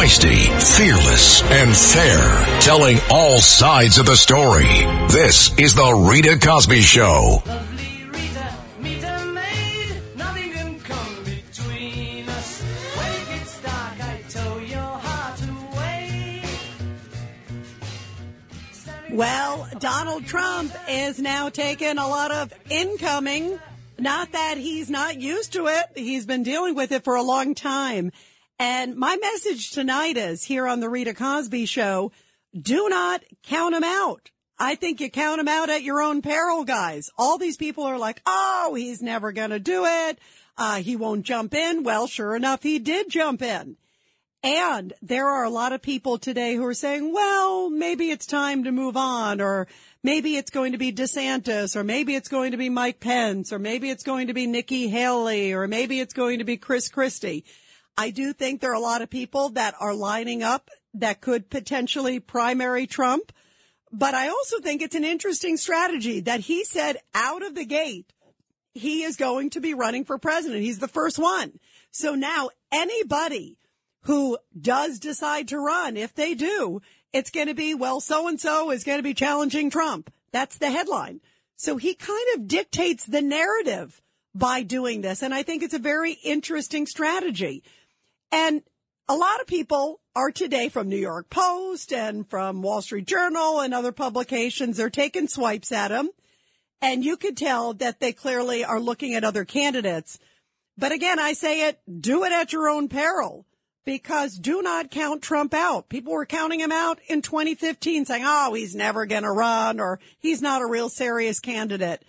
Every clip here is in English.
Feisty, fearless, and fair. Telling all sides of the story. This is The Rita Cosby Show. Lovely Rita, meet maid. Nothing can come between us. When it dark, I tow your heart away. Well, Donald Trump is now taking a lot of incoming. Not that he's not used to it. He's been dealing with it for a long time. And my message tonight is here on the Rita Cosby show, do not count them out. I think you count them out at your own peril, guys. All these people are like, oh, he's never going to do it. Uh, he won't jump in. Well, sure enough, he did jump in. And there are a lot of people today who are saying, well, maybe it's time to move on, or maybe it's going to be DeSantis, or maybe it's going to be Mike Pence, or maybe it's going to be Nikki Haley, or maybe it's going to be Chris Christie. I do think there are a lot of people that are lining up that could potentially primary Trump. But I also think it's an interesting strategy that he said out of the gate, he is going to be running for president. He's the first one. So now anybody who does decide to run, if they do, it's going to be, well, so and so is going to be challenging Trump. That's the headline. So he kind of dictates the narrative by doing this. And I think it's a very interesting strategy. And a lot of people are today from New York Post and from Wall Street Journal and other publications. They're taking swipes at him. And you could tell that they clearly are looking at other candidates. But again, I say it, do it at your own peril because do not count Trump out. People were counting him out in 2015 saying, oh, he's never going to run or he's not a real serious candidate.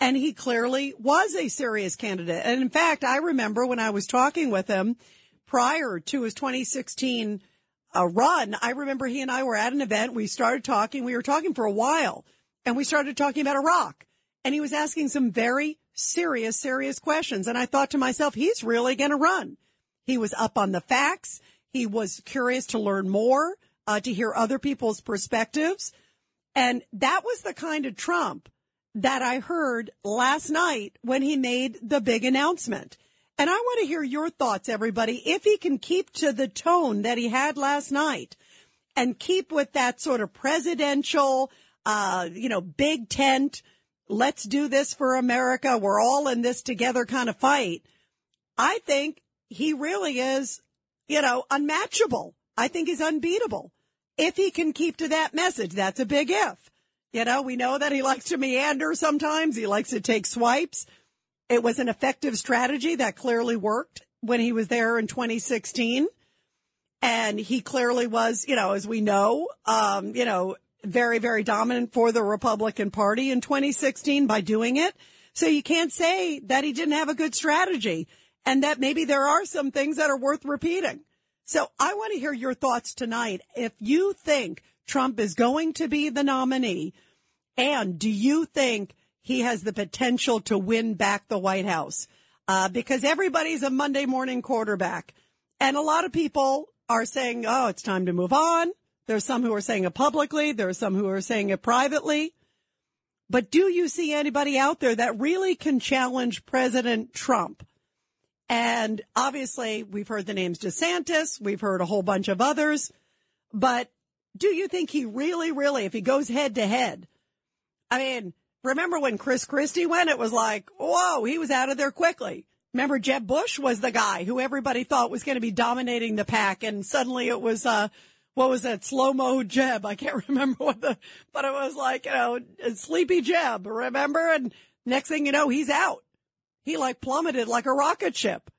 And he clearly was a serious candidate. And in fact, I remember when I was talking with him prior to his 2016 uh, run, I remember he and I were at an event. We started talking. We were talking for a while and we started talking about Iraq and he was asking some very serious, serious questions. And I thought to myself, he's really going to run. He was up on the facts. He was curious to learn more, uh, to hear other people's perspectives. And that was the kind of Trump that I heard last night when he made the big announcement. And I want to hear your thoughts, everybody. If he can keep to the tone that he had last night and keep with that sort of presidential, uh, you know, big tent, let's do this for America. We're all in this together kind of fight. I think he really is, you know, unmatchable. I think he's unbeatable. If he can keep to that message, that's a big if. You know, we know that he likes to meander sometimes. He likes to take swipes. It was an effective strategy that clearly worked when he was there in 2016. And he clearly was, you know, as we know, um, you know, very, very dominant for the Republican Party in 2016 by doing it. So you can't say that he didn't have a good strategy and that maybe there are some things that are worth repeating. So I want to hear your thoughts tonight. If you think Trump is going to be the nominee and do you think he has the potential to win back the White House? Uh, because everybody's a Monday morning quarterback and a lot of people are saying, Oh, it's time to move on. There's some who are saying it publicly. There are some who are saying it privately. But do you see anybody out there that really can challenge President Trump? And obviously we've heard the names DeSantis. We've heard a whole bunch of others, but do you think he really, really, if he goes head to head, I mean, remember when Chris Christie went, it was like, whoa, he was out of there quickly. Remember Jeb Bush was the guy who everybody thought was going to be dominating the pack. And suddenly it was, uh, what was that slow mo Jeb? I can't remember what the, but it was like, you know, sleepy Jeb, remember? And next thing you know, he's out. He like plummeted like a rocket ship.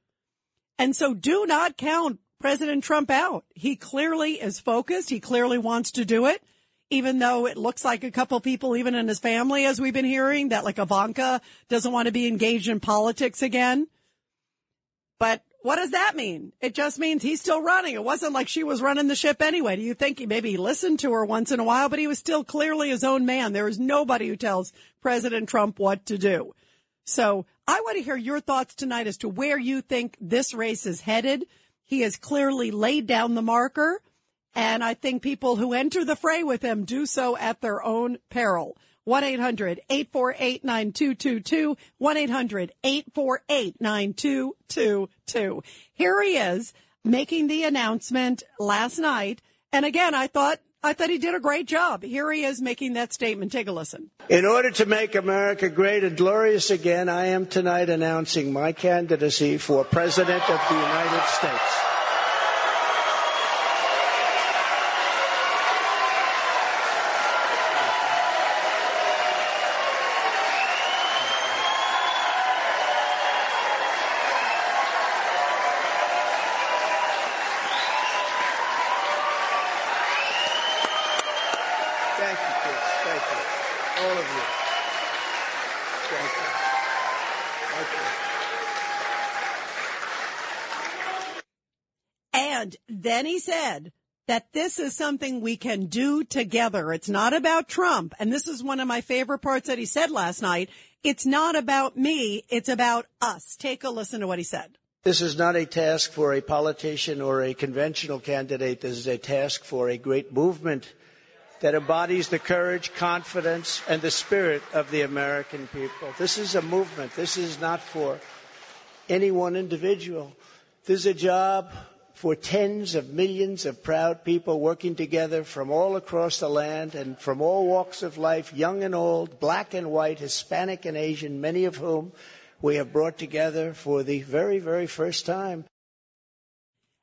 And so do not count President Trump out. He clearly is focused. He clearly wants to do it, even though it looks like a couple people, even in his family, as we've been hearing, that like Ivanka doesn't want to be engaged in politics again. But what does that mean? It just means he's still running. It wasn't like she was running the ship anyway. Do you think he maybe listened to her once in a while, but he was still clearly his own man. There is nobody who tells President Trump what to do. So I want to hear your thoughts tonight as to where you think this race is headed. He has clearly laid down the marker, and I think people who enter the fray with him do so at their own peril. 1-800-848-9222, 1-800-848-9222. Here he is. making the announcement last night. And again, I thought I thought he did a great job. Here he is making that statement. Take a listen. In order to make America great and glorious again, I am tonight announcing my candidacy for President of the United States. Thank you, kids. Thank you. All of you. Thank you. Thank you. And then he said that this is something we can do together. It's not about Trump. And this is one of my favorite parts that he said last night. It's not about me. It's about us. Take a listen to what he said. This is not a task for a politician or a conventional candidate. This is a task for a great movement that embodies the courage, confidence, and the spirit of the American people. This is a movement. This is not for any one individual. This is a job for tens of millions of proud people working together from all across the land and from all walks of life, young and old, black and white, Hispanic and Asian, many of whom we have brought together for the very, very first time.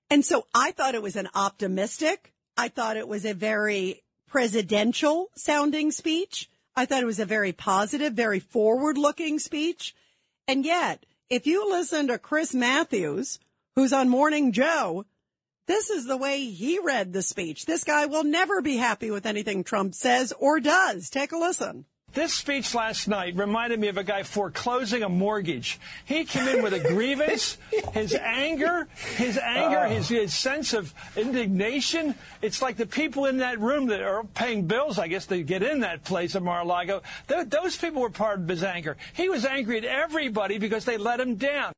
And so I thought it was an optimistic. I thought it was a very presidential sounding speech. I thought it was a very positive, very forward looking speech. And yet, if you listen to Chris Matthews, who's on Morning Joe, this is the way he read the speech. This guy will never be happy with anything Trump says or does. Take a listen. This speech last night reminded me of a guy foreclosing a mortgage. He came in with a grievance, his anger, his anger, his, oh. his sense of indignation. It's like the people in that room that are paying bills, I guess, to get in that place at Mar-a-Lago. Th- those people were part of his anger. He was angry at everybody because they let him down.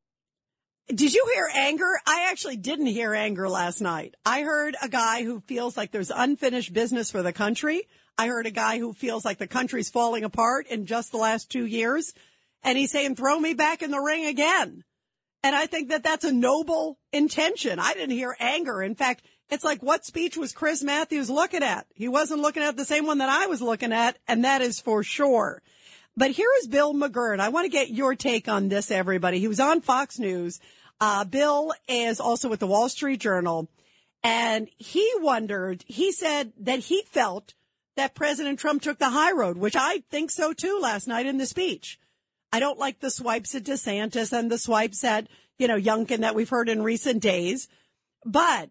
Did you hear anger? I actually didn't hear anger last night. I heard a guy who feels like there's unfinished business for the country. I heard a guy who feels like the country's falling apart in just the last two years. And he's saying, throw me back in the ring again. And I think that that's a noble intention. I didn't hear anger. In fact, it's like what speech was Chris Matthews looking at? He wasn't looking at the same one that I was looking at. And that is for sure. But here is Bill McGurn. I want to get your take on this, everybody. He was on Fox News. Uh, Bill is also with the Wall Street Journal. And he wondered, he said that he felt that President Trump took the high road, which I think so too last night in the speech. I don't like the swipes at DeSantis and the swipes at, you know, Youngkin that we've heard in recent days. But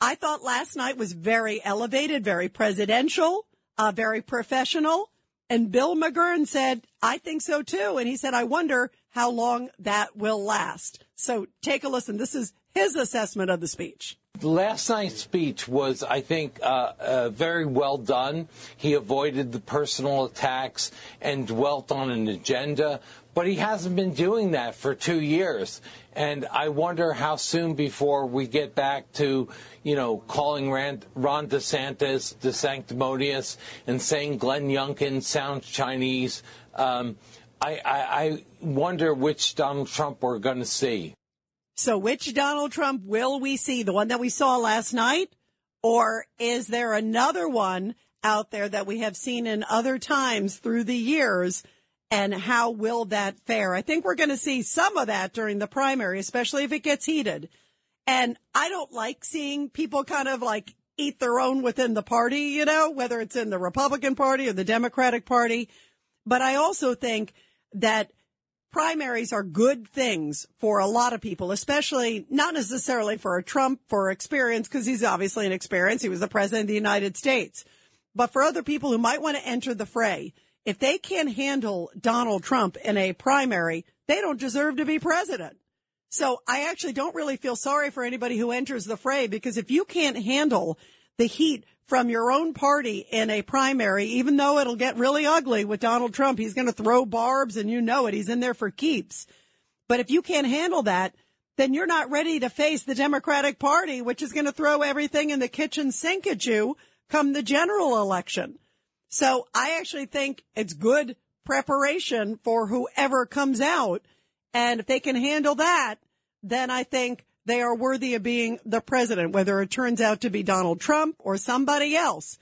I thought last night was very elevated, very presidential, uh, very professional. And Bill McGurn said, I think so too. And he said, I wonder how long that will last. So take a listen. This is his assessment of the speech. Last night's speech was, I think, uh, uh, very well done. He avoided the personal attacks and dwelt on an agenda, but he hasn't been doing that for two years. And I wonder how soon before we get back to, you know, calling Rand, Ron DeSantis the sanctimonious and saying Glenn Youngkin sounds Chinese. Um, I, I, I wonder which Donald Trump we're going to see. So which Donald Trump will we see? The one that we saw last night? Or is there another one out there that we have seen in other times through the years? And how will that fare? I think we're going to see some of that during the primary, especially if it gets heated. And I don't like seeing people kind of like eat their own within the party, you know, whether it's in the Republican Party or the Democratic Party. But I also think that primaries are good things for a lot of people, especially not necessarily for a Trump for experience, because he's obviously an experience. He was the president of the United States. But for other people who might want to enter the fray, if they can't handle Donald Trump in a primary, they don't deserve to be president. So I actually don't really feel sorry for anybody who enters the fray because if you can't handle the heat from your own party in a primary, even though it'll get really ugly with Donald Trump, he's going to throw barbs and you know it. He's in there for keeps. But if you can't handle that, then you're not ready to face the Democratic Party, which is going to throw everything in the kitchen sink at you come the general election. So I actually think it's good preparation for whoever comes out. And if they can handle that, then I think they are worthy of being the president, whether it turns out to be Donald Trump or somebody else.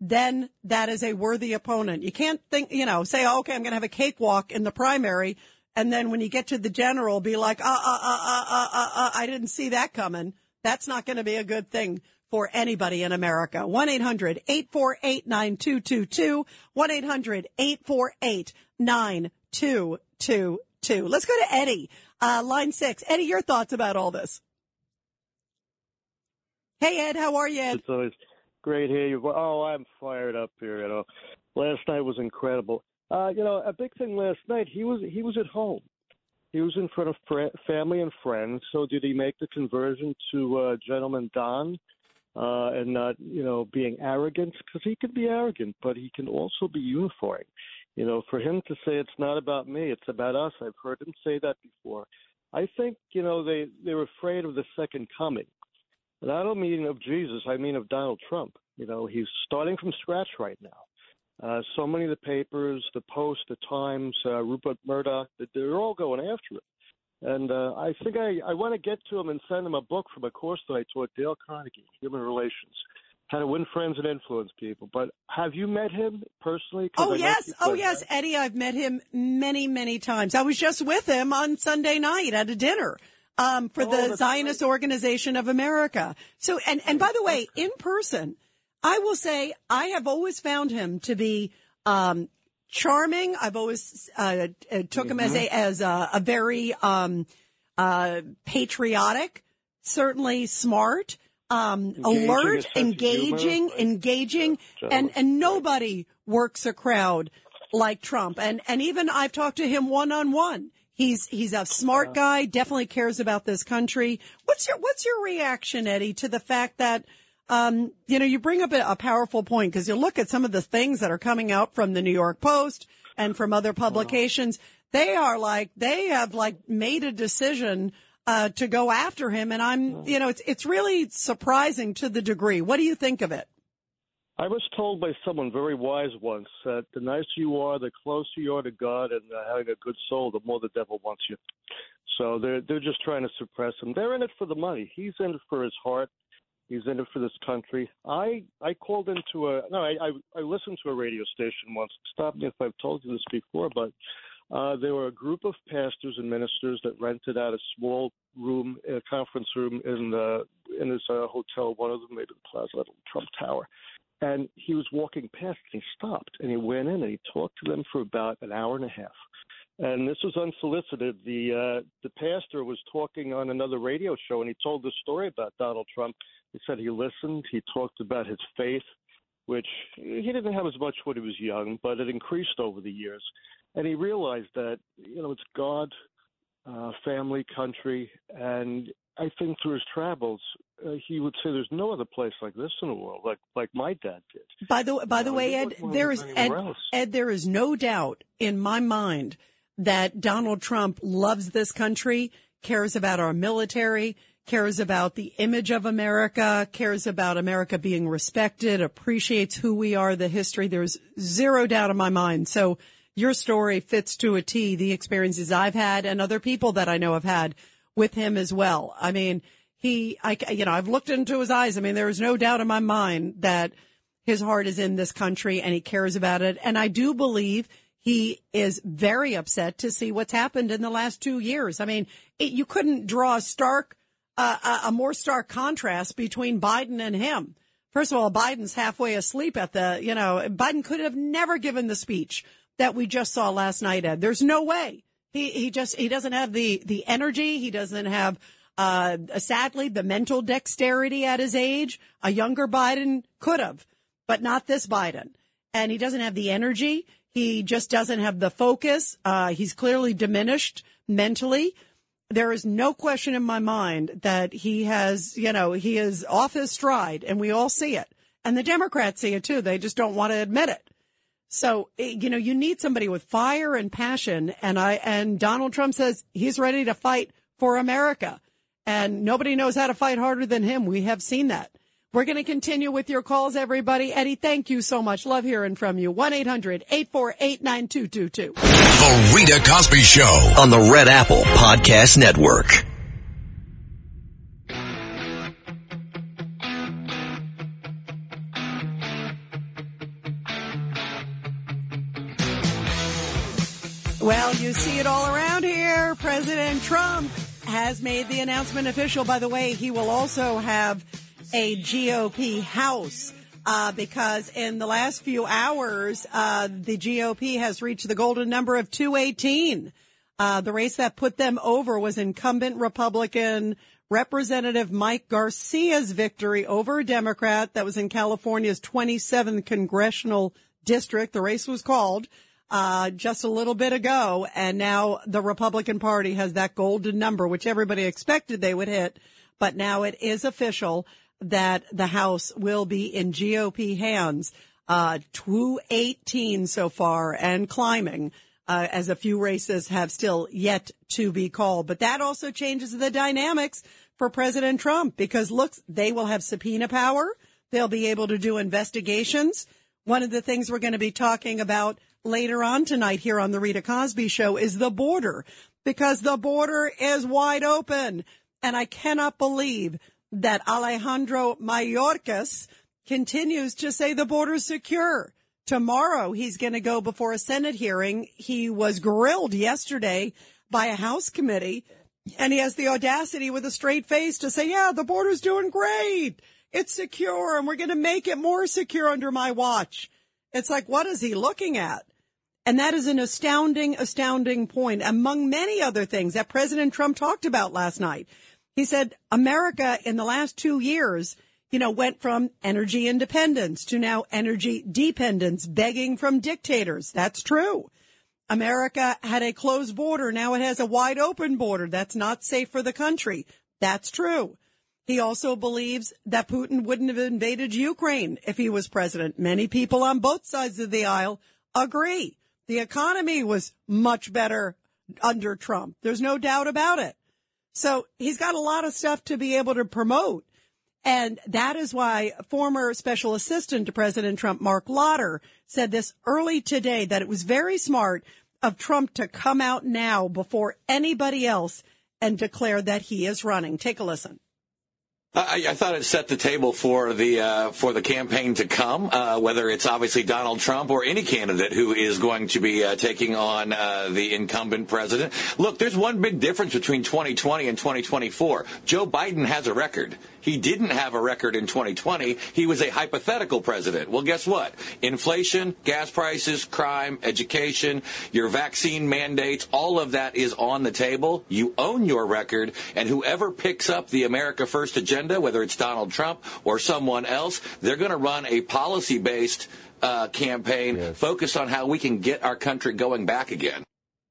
Then that is a worthy opponent. You can't think, you know, say, oh, okay, I'm going to have a cakewalk in the primary. And then when you get to the general, be like, uh, uh, uh, uh, uh, uh, uh I didn't see that coming. That's not going to be a good thing for anybody in America. 1-800-848-9222. 1-800-848-9222. Let's go to Eddie, uh, line six. Eddie, your thoughts about all this? Hey, Ed, how are you, Ed? It's always great here. You oh, I'm fired up here. You know, last night was incredible. Uh, you know, a big thing last night. He was he was at home. He was in front of fr- family and friends. So did he make the conversion to uh, gentleman Don? Uh, and not, you know, being arrogant because he can be arrogant, but he can also be unifying. You know, for him to say it's not about me, it's about us. I've heard him say that before. I think, you know, they they're afraid of the second coming. And I don't mean of Jesus, I mean of Donald Trump. You know, he's starting from scratch right now. Uh, so many of the papers, the Post, the Times, uh, Rupert Murdoch, they're all going after him. And uh, I think I, I want to get to him and send him a book from a course that I taught, Dale Carnegie, Human Relations, How to Win Friends and Influence People. But have you met him personally? Oh, yes. Oh, yes. Eddie, I've met him many, many times. I was just with him on Sunday night at a dinner um, for Oh, the Zionist Organization of America. So, and, and by the way, in person, I will say I have always found him to be, um, charming. I've always, uh, uh, took him as a, as a, a very, um, uh, patriotic, certainly smart, um, Engaging, alert, of humor, engaging, right? engaging, and, and nobody works a crowd like Trump. And, and even I've talked to him one on one. He's, he's a smart guy, definitely cares about this country. What's your, what's your reaction, Eddie, to the fact that, um, you know, you bring up a, a powerful point because you look at some of the things that are coming out from the New York Post and from other publications. They are like, they have like made a decision, uh, to go after him. And I'm, you know, it's, it's really surprising to the degree. What do you think of it? I was told by someone very wise once that the nicer you are, the closer you are to God and uh, having a good soul, the more the devil wants you. So they're they're just trying to suppress him. They're in it for the money. He's in it for his heart. He's in it for this country. I I called into a no. I I, I listened to a radio station once. Stop me if I've told you this before, but uh, there were a group of pastors and ministers that rented out a small room, a conference room in the in this uh, hotel. One of them, maybe the Plaza Trump Tower and he was walking past and he stopped and he went in and he talked to them for about an hour and a half and this was unsolicited the uh the pastor was talking on another radio show and he told the story about donald trump he said he listened he talked about his faith which he didn't have as much when he was young but it increased over the years and he realized that you know it's god uh family country and I think through his travels, uh, he would say there's no other place like this in the world, like like my dad did. By the by the Uh, way, Ed, there is Ed, else. Ed, there is no doubt in my mind that Donald Trump loves this country, cares about our military, cares about the image of America, cares about America being respected, appreciates who we are, the history. There's zero doubt in my mind. So your story fits to a T the experiences I've had and other people that I know have had with him as well. I mean, he, I, you know, I've looked into his eyes. I mean, there is no doubt in my mind that his heart is in this country and he cares about it. And I do believe he is very upset to see what's happened in the last two years. I mean, it, you couldn't draw a stark, a- a more stark contrast between Biden and him. First of all, Biden's halfway asleep at the, you know, Biden could have never given the speech that we just saw last night, Ed. There's no way. He, he just, he doesn't have the, the energy. He doesn't have, uh, sadly, the mental dexterity at his age. A younger Biden could have, but not this Biden. And he doesn't have the energy. He just doesn't have the focus. Uh, he's clearly diminished mentally. There is no question in my mind that he has, you know, he is off his stride and we all see it. And the Democrats see it too. They just don't want to admit it. So, eh, you know, you need somebody with fire and passion. And I, and Donald Trump says he's ready to fight for America. And nobody knows how to fight harder than him. We have seen that. We're going to continue with your calls, everybody. Eddie, thank you so much. Love hearing from you. 1-800-848-9222. The Rita Cosby Show on the Red Apple Podcast Network. Well, you see it all around here. President Trump has made the announcement official. By the way, he will also have a GOP House. Uh, because in the last few hours, uh, the GOP has reached the golden number of 218. Uh, the race that put them over was incumbent Republican Representative Mike Garcia's victory over a Democrat that was in California's 27th congressional district. The race was called uh, just a little bit ago, and now the Republican Party has that golden number, which everybody expected they would hit, but now it is official that the House will be in GOP hands. Uh, 218 so far and climbing. Uh, as a few races have still yet to be called. But that also changes the dynamics for President Trump because look, they will have subpoena power. They'll be able to do investigations. One of the things we're going to be talking about later on tonight here on the Rita Cosby show is the border because the border is wide open. And I cannot believe that Alejandro Mayorkas continues to say the border's secure. Tomorrow he's going to go before a Senate hearing. He was grilled yesterday by a House committee and he has the audacity with a straight face to say, yeah, the border's doing great. It's secure and we're going to make it more secure under my watch. It's like, what is he looking at? And that is an astounding, astounding point among many other things that President Trump talked about last night. He said America in the last two years you know, went from energy independence to now energy dependence, begging from dictators. That's true. America had a closed border. Now it has a wide open border. That's not safe for the country. That's true. He also believes that Putin wouldn't have invaded Ukraine if he was president. Many people on both sides of the aisle agree. The economy was much better under Trump. There's no doubt about it. So he's got a lot of stuff to be able to promote. And that is why former special assistant to President Trump, Mark Lotter, said this early today that it was very smart of Trump to come out now before anybody else and declare that he is running. Take a listen. I, I, thought it set the table for the uh, for the campaign to come, uh, whether it's obviously Donald Trump or any candidate who is going to be uh, taking on uh, the incumbent president. Look, there's one big difference between 2020 and 2024. Joe Biden has a record. He didn't have a record in 2020. He was a hypothetical president. Well, guess what? Inflation, gas prices, crime, education, your vaccine mandates, all of that is on the table. You own your record, and whoever picks up the America First agenda, whether it's Donald Trump or someone else, they're going to run a policy based uh, campaign yes. focused on how we can get our country going back again.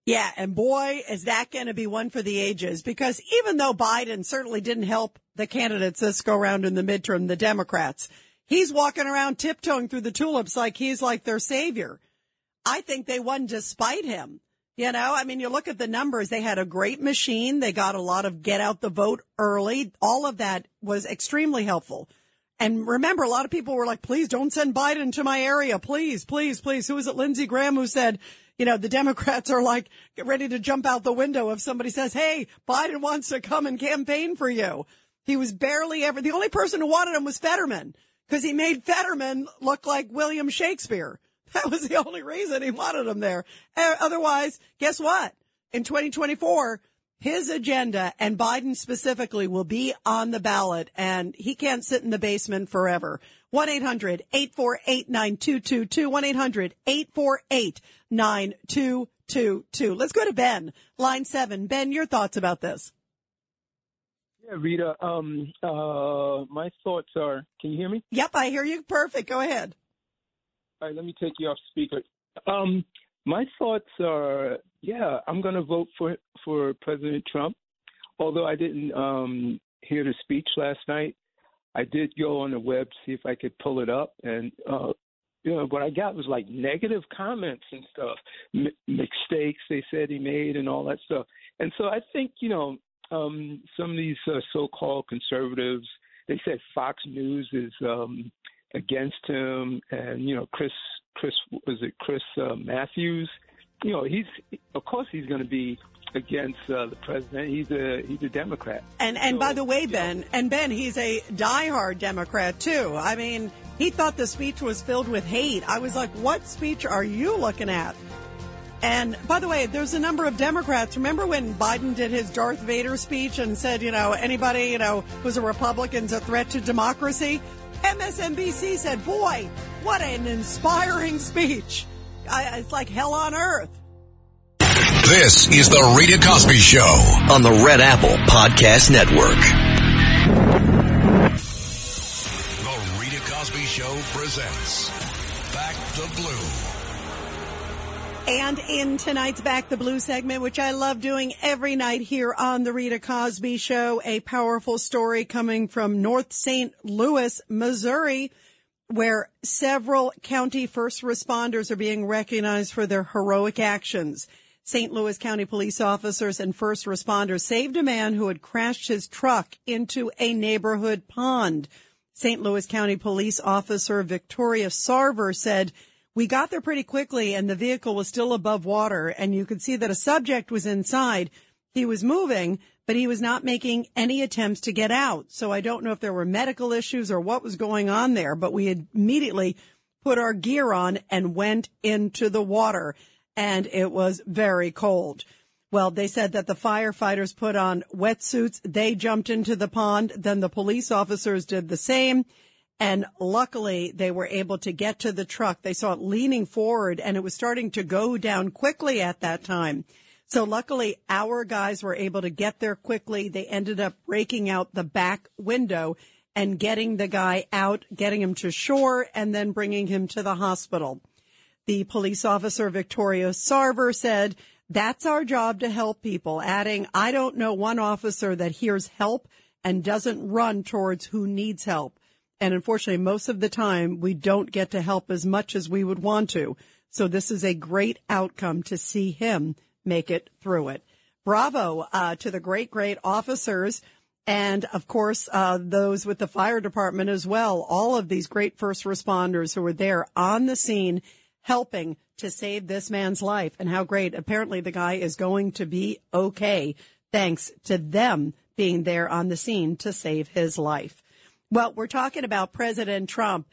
Yeah, and boy, is that going to be one for the ages because even though Biden certainly didn't help the candidates this go around in the midterm, the Democrats, he's walking around tiptoeing through the tulips like he's like their savior. I think they won despite him. You know, I mean, you look at the numbers, they had a great machine. They got a lot of get out the vote early. All of that was extremely helpful. And remember, a lot of people were like, please don't send Biden to my area. Please, please, please. Who was it? Lindsey Graham who said, you know, the Democrats are like get ready to jump out the window if somebody says, Hey, Biden wants to come and campaign for you. He was barely ever, the only person who wanted him was Fetterman because he made Fetterman look like William Shakespeare. That was the only reason he wanted him there. Eh, otherwise, guess what? In 2024, his agenda and Biden specifically will be on the ballot and he can't sit in the basement forever. 1-800-848-9222. 1-800-848-9222. Let's go to Ben, line seven. Ben, your thoughts about this? Yeah, Rita, um, uh, my thoughts are, can you hear me? Yep, I hear you. Perfect. Go ahead. All right, let me take you off speaker. Um, my thoughts are, yeah, I'm going to vote for for President Trump. Although I didn't um, hear the speech last night, I did go on the web to see if I could pull it up, and uh, you know what I got was like negative comments and stuff, M- mistakes they said he made, and all that stuff. And so I think you know um, some of these uh, so-called conservatives, they said Fox News is um, against him, and you know Chris Chris was it Chris uh, Matthews, you know he's of course he's going to be against uh, the president. He's a he's a Democrat. And and so, by the way, Ben know. and Ben, he's a diehard Democrat too. I mean, he thought the speech was filled with hate. I was like, what speech are you looking at? And by the way, there's a number of Democrats. Remember when Biden did his Darth Vader speech and said, you know, anybody, you know, who's a Republican's a threat to democracy? MSNBC said, boy, what an inspiring speech. I, it's like hell on earth. This is the Rita Cosby Show. on the Red Apple Podcast Network. The Rita Cosby Show presents Back the Blue. And in tonight's Back the Blue segment, which I love doing every night here on the Rita Cosby Show, a powerful story coming from North St. Louis, Missouri, where several county first responders are being recognized for their heroic actions. St. Louis County police officers and first responders saved a man who had crashed his truck into a neighborhood pond. St. Louis County police officer Victoria Sarver said, we got there pretty quickly and the vehicle was still above water and you could see that a subject was inside. He was moving, but he was not making any attempts to get out. So I don't know if there were medical issues or what was going on there, but we immediately put our gear on and went into the water and it was very cold. Well, they said that the firefighters put on wetsuits. They jumped into the pond. Then the police officers did the same. And luckily they were able to get to the truck. They saw it leaning forward and it was starting to go down quickly at that time. So luckily our guys were able to get there quickly. They ended up breaking out the back window and getting the guy out, getting him to shore and then bringing him to the hospital. The police officer, Victoria Sarver, said, that's our job to help people, adding, I don't know one officer that hears help and doesn't run towards who needs help. And unfortunately, most of the time we don't get to help as much as we would want to. So this is a great outcome to see him make it through it. Bravo uh, to the great, great officers. And of course, uh, those with the fire department as well. All of these great first responders who were there on the scene helping to save this man's life and how great. Apparently the guy is going to be okay thanks to them being there on the scene to save his life. Well, we're talking about President Trump.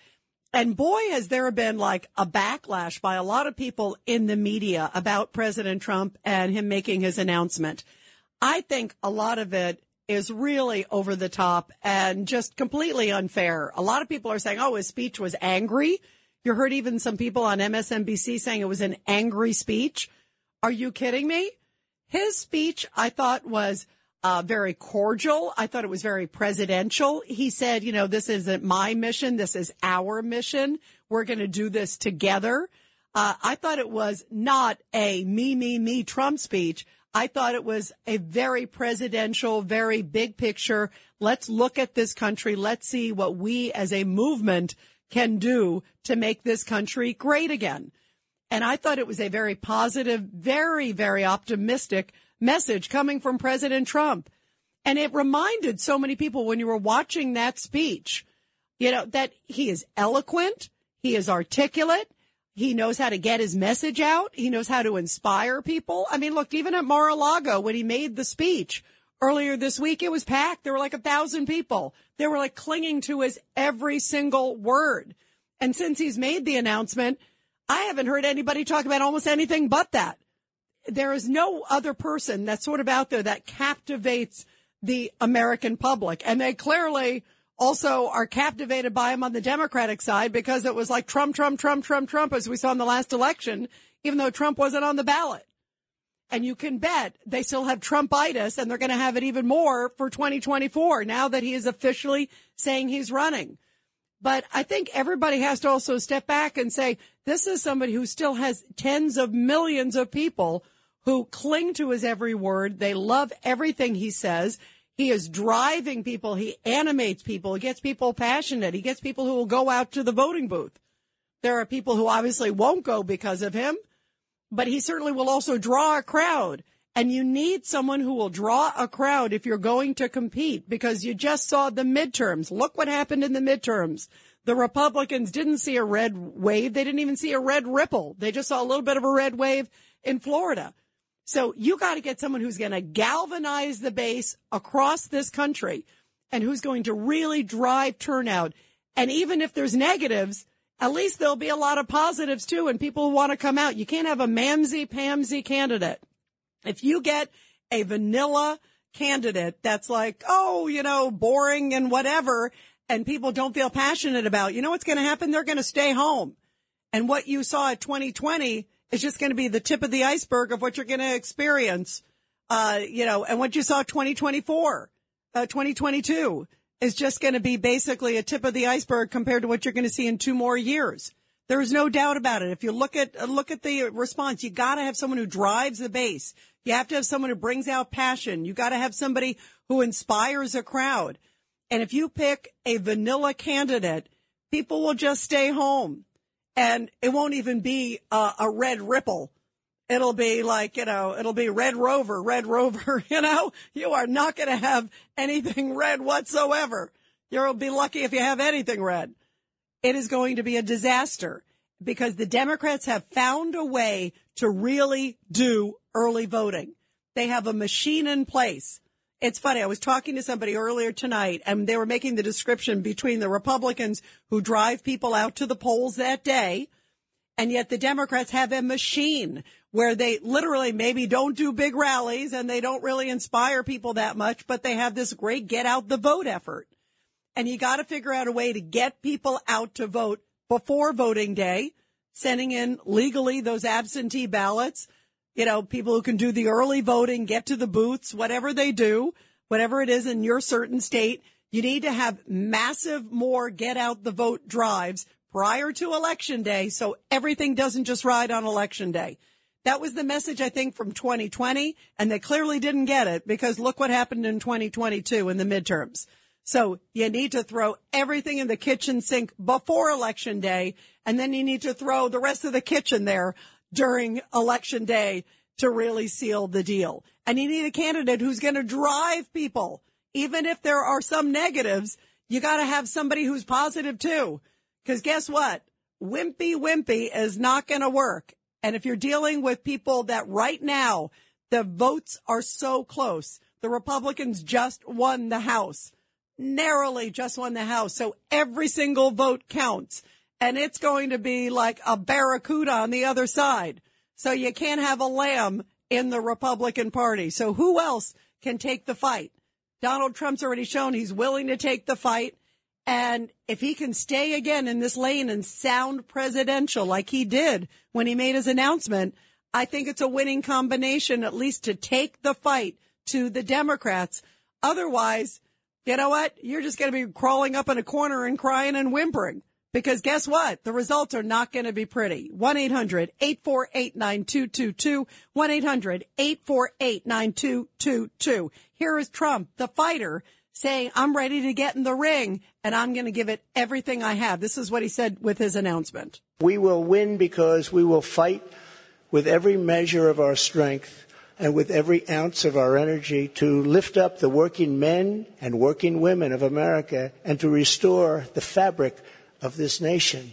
And boy, has there been like a backlash by a lot of people in the media about President Trump and him making his announcement. I think a lot of it is really over the top and just completely unfair. A lot of people are saying, oh, his speech was angry. You heard even some people on MSNBC saying it was an angry speech. Are you kidding me? His speech, I thought was uh, very cordial. I thought it was very presidential. He said, you know, this isn't my mission. This is our mission. We're going to do this together. Uh, I thought it was not a me, me, me Trump speech. I thought it was a very presidential, very big picture. Let's look at this country. Let's see what we as a movement can do to make this country great again. And I thought it was a very positive, very, very optimistic message coming from President Trump. And it reminded so many people when you were watching that speech, you know, that he is eloquent. He is articulate. He knows how to get his message out. He knows how to inspire people. I mean, look, even at Mar-a-Lago, when he made the speech earlier this week, it was packed. There were like a thousand people. They were like clinging to his every single word. And since he's made the announcement, I haven't heard anybody talk about almost anything but that. There is no other person that's sort of out there that captivates the American public. And they clearly also are captivated by him on the Democratic side because it was like Trump, Trump, Trump, Trump, Trump, as we saw in the last election, even though Trump wasn't on the ballot. And you can bet they still have Trumpitis and they're going to have it even more for 2024 now that he is officially saying he's running. But I think everybody has to also step back and say, this is somebody who still has tens of millions of people who cling to his every word. They love everything he says. He is driving people. He animates people. He gets people passionate. He gets people who will go out to the voting booth. There are people who obviously won't go because of him, but he certainly will also draw a crowd. And you need someone who will draw a crowd if you're going to compete because you just saw the midterms. Look what happened in the midterms. The Republicans didn't see a red wave. They didn't even see a red ripple. They just saw a little bit of a red wave in Florida. So you got to get someone who's going to galvanize the base across this country and who's going to really drive turnout. And even if there's negatives, at least there'll be a lot of positives too, and people want to come out. You can't have a mamsy pamsy candidate. If you get a vanilla candidate that's like, oh, you know, boring and whatever, and people don't feel passionate about, you know what's going to happen? They're going to stay home. And what you saw at 2020 is just going to be the tip of the iceberg of what you're going to experience, uh, you know, and what you saw 2024, uh, 2022 is just going to be basically a tip of the iceberg compared to what you're going to see in two more years. There is no doubt about it. If you look at look at the response, you got to have someone who drives the base. You have to have someone who brings out passion. You got to have somebody who inspires a crowd. And if you pick a vanilla candidate, people will just stay home, and it won't even be a, a red ripple. It'll be like, you know, it'll be Red Rover, Red Rover, you know, you are not going to have anything red whatsoever. You'll be lucky if you have anything red. It is going to be a disaster because the Democrats have found a way to really do early voting. They have a machine in place. It's funny. I was talking to somebody earlier tonight and they were making the description between the Republicans who drive people out to the polls that day. And yet the Democrats have a machine where they literally maybe don't do big rallies and they don't really inspire people that much, but they have this great get out the vote effort. And you got to figure out a way to get people out to vote before voting day, sending in legally those absentee ballots. You know, people who can do the early voting, get to the booths, whatever they do, whatever it is in your certain state. You need to have massive more get out the vote drives prior to election day so everything doesn't just ride on election day. That was the message, I think, from 2020, and they clearly didn't get it because look what happened in 2022 in the midterms. So you need to throw everything in the kitchen sink before election day, and then you need to throw the rest of the kitchen there during election day to really seal the deal. And you need a candidate who's going to drive people. Even if there are some negatives, you got to have somebody who's positive too. Because guess what? Wimpy wimpy is not going to work. And if you're dealing with people that right now the votes are so close, the Republicans just won the House, narrowly just won the House. So every single vote counts. And it's going to be like a barracuda on the other side. So you can't have a lamb in the Republican Party. So who else can take the fight? Donald Trump's already shown he's willing to take the fight. And if he can stay again in this lane and sound presidential like he did when he made his announcement, I think it's a winning combination, at least to take the fight to the Democrats. Otherwise, you know what? You're just going to be crawling up in a corner and crying and whimpering. Because guess what? The results are not going to be pretty. 1-800-848-9222. 1-800-848-9222. Here is Trump, the fighter, saying, I'm ready to get in the ring and I'm going to give it everything I have. This is what he said with his announcement. We will win because we will fight with every measure of our strength and with every ounce of our energy to lift up the working men and working women of America and to restore the fabric of this nation.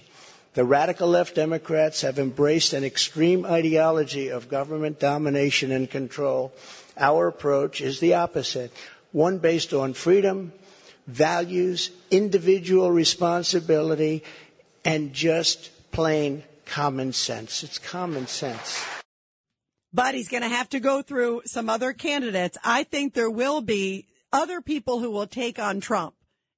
The radical left Democrats have embraced an extreme ideology of government domination and control. Our approach is the opposite one based on freedom, values, individual responsibility, and just plain common sense. It's common sense. But he's going to have to go through some other candidates. I think there will be other people who will take on Trump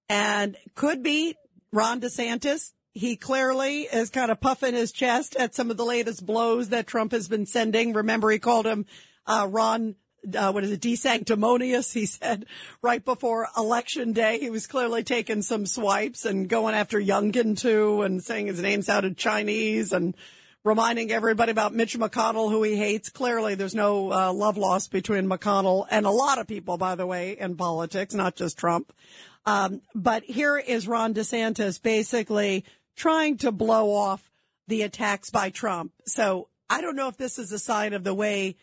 and could be Ron DeSantis. He clearly is kind of puffing his chest at some of the latest blows that Trump has been sending. Remember, he called him uh, Ron uh, what is it, desanctimonious, he said right before election day. He was clearly taking some swipes and going after Youngkin too and saying his name sounded Chinese and reminding everybody about Mitch McConnell, who he hates. Clearly there's no uh, love lost between McConnell and a lot of people, by the way, in politics, not just Trump. Um, but here is Ron DeSantis basically trying to blow off the attacks by Trump. So I don't know if this is a sign of the way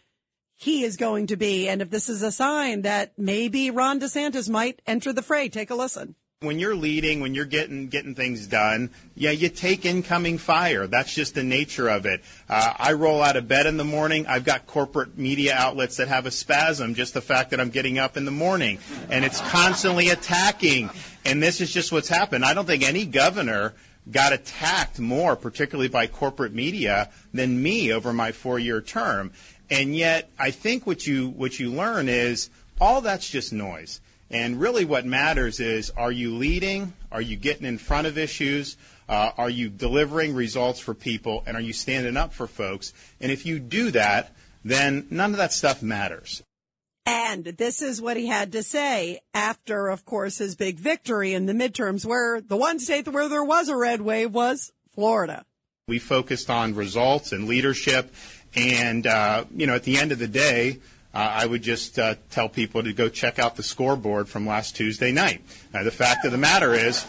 he is going to be. And if this is a sign that maybe Ron DeSantis might enter the fray, take a listen. When you're leading, when you're getting getting things done, yeah, you take incoming fire. That's just the nature of it. Uh, I roll out of bed in the morning. I've got corporate media outlets that have a spasm. Just the fact that I'm getting up in the morning, and it's constantly attacking. And this is just what's happened. I don't think any governor got attacked more, particularly by corporate media, than me over my four-year term. And yet, I think what you what you learn is all that's just noise. And really, what matters is: are you leading? Are you getting in front of issues? Uh, are you delivering results for people? And are you standing up for folks? And if you do that, then none of that stuff matters. And this is what he had to say after, of course, his big victory in the midterms, where the one state where there was a red wave was Florida. We focused on results and leadership. And, uh, you know, at the end of the day, uh, I would just uh, tell people to go check out the scoreboard from last Tuesday night. The fact of the matter is,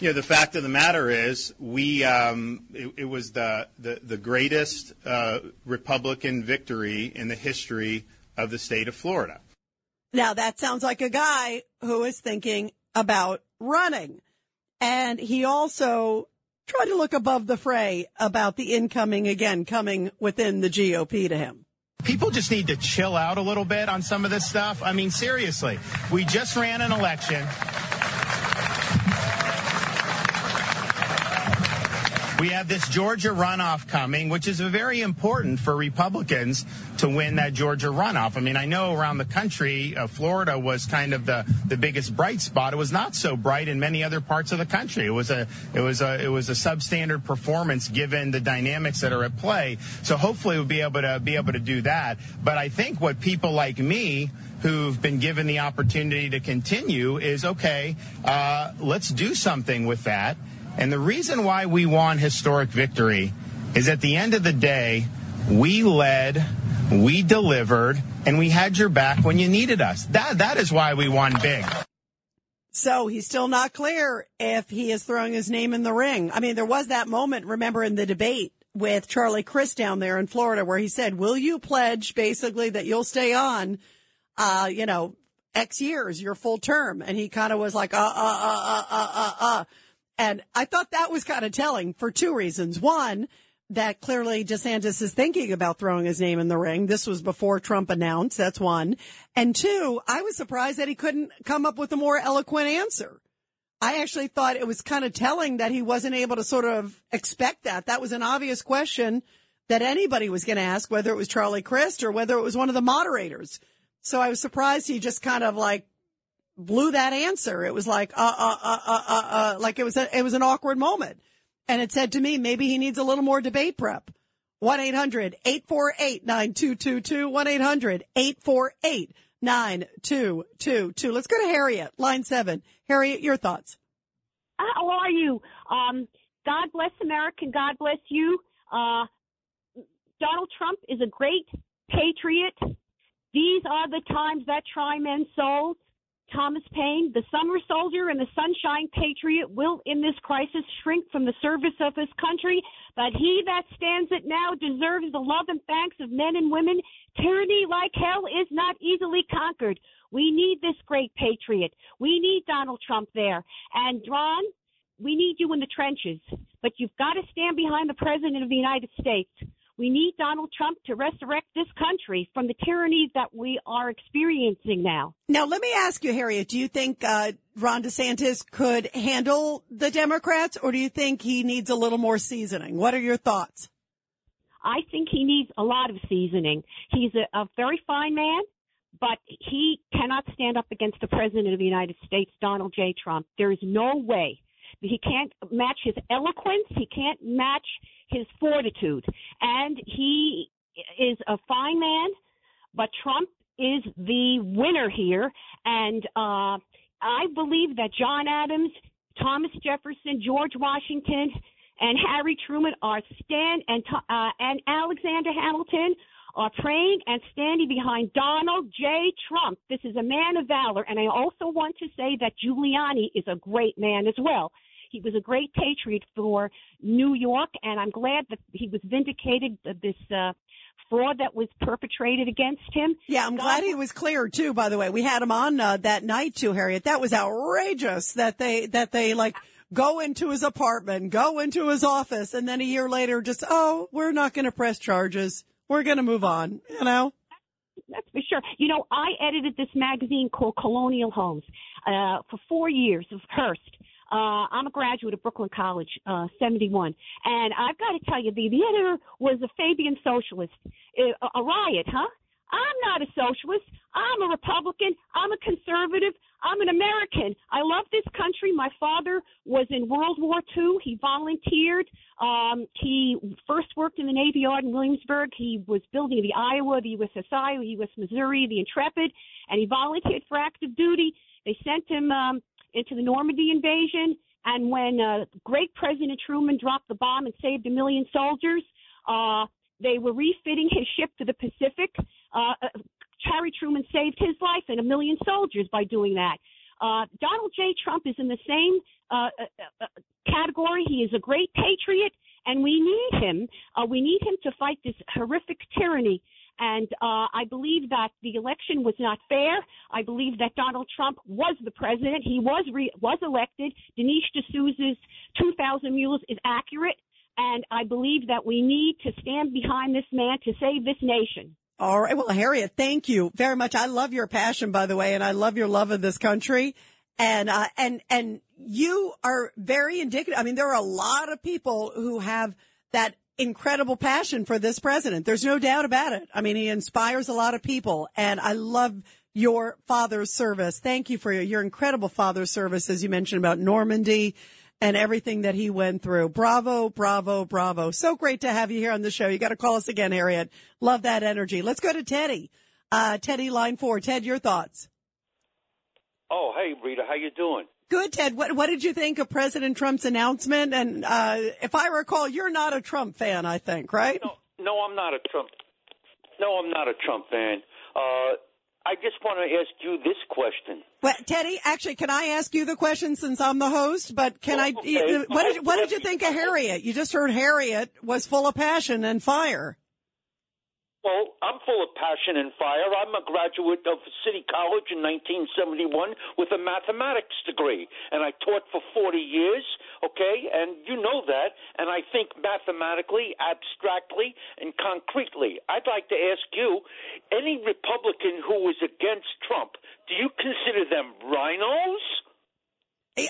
you know, the fact of the matter is, we um, it, it, was the the, the greatest uh, Republican victory in the history of the state of Florida. Now that sounds like a guy who is thinking about running, and he also tried to look above the fray about the incoming again coming within the GOP to him. People just need to chill out a little bit on some of this stuff. I mean, seriously, we just ran an election. We have this Georgia runoff coming, which is very important for Republicans to win that Georgia runoff. I mean, I know around the country, uh, Florida was kind of the, the biggest bright spot. It was not so bright in many other parts of the country. It was a it was a it was a substandard performance given the dynamics that are at play. So hopefully we'll be able to be able to do that. But I think what people like me who've been given the opportunity to continue is okay. Uh, let's do something with that. And the reason why we won historic victory is at the end of the day, we led, we delivered, and we had your back when you needed us. That that is why we won big. So he's still not clear if he is throwing his name in the ring. I mean, there was that moment, remember, in the debate with Charlie Crist down there in Florida where he said, will you pledge basically that you'll stay on, uh, you know, X years, your full term? And he kind of was like, uh, uh, uh, uh, uh, uh, uh. And I thought that was kind of telling for two reasons. One, that clearly DeSantis is thinking about throwing his name in the ring. This was before Trump announced. That's one. And two, I was surprised that he couldn't come up with a more eloquent answer. I actually thought it was kind of telling that he wasn't able to sort of expect that. That was an obvious question that anybody was going to ask, whether it was Charlie Crist or whether it was one of the moderators. So I was surprised he just kind of like blew that answer. It was like, uh, uh, uh, uh, uh, uh, like it was a, it was an awkward moment. And it said to me, maybe he needs a little more debate prep. 1-800-848-9222, 1-800-848-9222. Let's go to Harriet, line seven. Harriet, your thoughts. How are you? Um, God bless America. God bless you. Uh, Donald Trump is a great patriot. These are the times that try men's souls. Thomas Paine, the summer soldier and the sunshine patriot will in this crisis shrink from the service of his country, but he that stands it now deserves the love and thanks of men and women. Tyranny like hell is not easily conquered. We need this great patriot. We need Donald Trump there. And Ron, we need you in the trenches, but you've got to stand behind the President of the United States. We need Donald Trump to resurrect this country from the tyranny that we are experiencing now. Now, let me ask you, Harriet, do you think uh, Ron DeSantis could handle the Democrats, or do you think he needs a little more seasoning? What are your thoughts? I think he needs a lot of seasoning. He's a, a very fine man, but he cannot stand up against the President of the United States, Donald J. Trump. There is no way. He can't match his eloquence. He can't match his fortitude. And he is a fine man, but Trump is the winner here. And uh, I believe that John Adams, Thomas Jefferson, George Washington, and Harry Truman are stand and uh, and Alexander Hamilton are praying and standing behind Donald J. Trump. This is a man of valor, and I also want to say that Giuliani is a great man as well. He was a great patriot for New York, and I'm glad that he was vindicated. Of this uh, fraud that was perpetrated against him. Yeah, I'm God glad he was cleared too. By the way, we had him on uh, that night too, Harriet. That was outrageous that they that they like go into his apartment, go into his office, and then a year later, just oh, we're not going to press charges. We're going to move on. You know. That's for sure. You know, I edited this magazine called Colonial Homes uh, for four years of Hearst. Uh, I'm a graduate of Brooklyn College, uh, 71. And I've got to tell you, the, the editor was a Fabian socialist. A, a riot, huh? I'm not a socialist. I'm a Republican. I'm a conservative. I'm an American. I love this country. My father was in World War II. He volunteered. Um, he first worked in the Navy Yard in Williamsburg. He was building the Iowa, the USSI, the US Missouri, the Intrepid, and he volunteered for active duty. They sent him um, into the Normandy invasion. And when uh, great President Truman dropped the bomb and saved a million soldiers, uh, they were refitting his ship to the Pacific. Uh, uh, Harry Truman saved his life and a million soldiers by doing that. Uh, Donald J. Trump is in the same uh, uh, uh, category. He is a great patriot, and we need him. We need him to fight this horrific tyranny. And uh, I believe that the election was not fair. I believe that Donald Trump was the president. He was re- was elected. Dinesh D'Souza's 2,000 Mules is accurate. And I believe that we need to stand behind this man to save this nation. All right. Well, Harriet, thank you very much. I love your passion, by the way, and I love your love of this country. And, uh, and, and you are very indicative. I mean, there are a lot of people who have that incredible passion for this president. There's no doubt about it. I mean, he inspires a lot of people and I love your father's service. Thank you for your, your incredible father's service, as you mentioned about Normandy and everything that he went through. Bravo, bravo, bravo. So great to have you here on the show. You got to call us again, Harriet. Love that energy. Let's go to Teddy. Uh, Teddy, line four. Ted, your thoughts. Oh, hey, Rita, how you doing? Good, Ted. What, what did you think of President Trump's announcement? And uh, if I recall, you're not a Trump fan, I think, right? No, no, I'm not a Trump. No, I'm not a Trump fan. Uh, I just want to ask you this question. Well, Teddy, actually, can I ask you the question since I'm the host? But can I? okay. What did, what did you think of Harriet? You just heard Harriet was full of passion and fire. Well, I'm full of passion and fire. I'm a graduate of City College in 1971 with a mathematics degree, and I taught for 40 years, okay? And you know that, and I think mathematically, abstractly, and concretely. I'd like to ask you any Republican who is against Trump, do you consider them RINOs?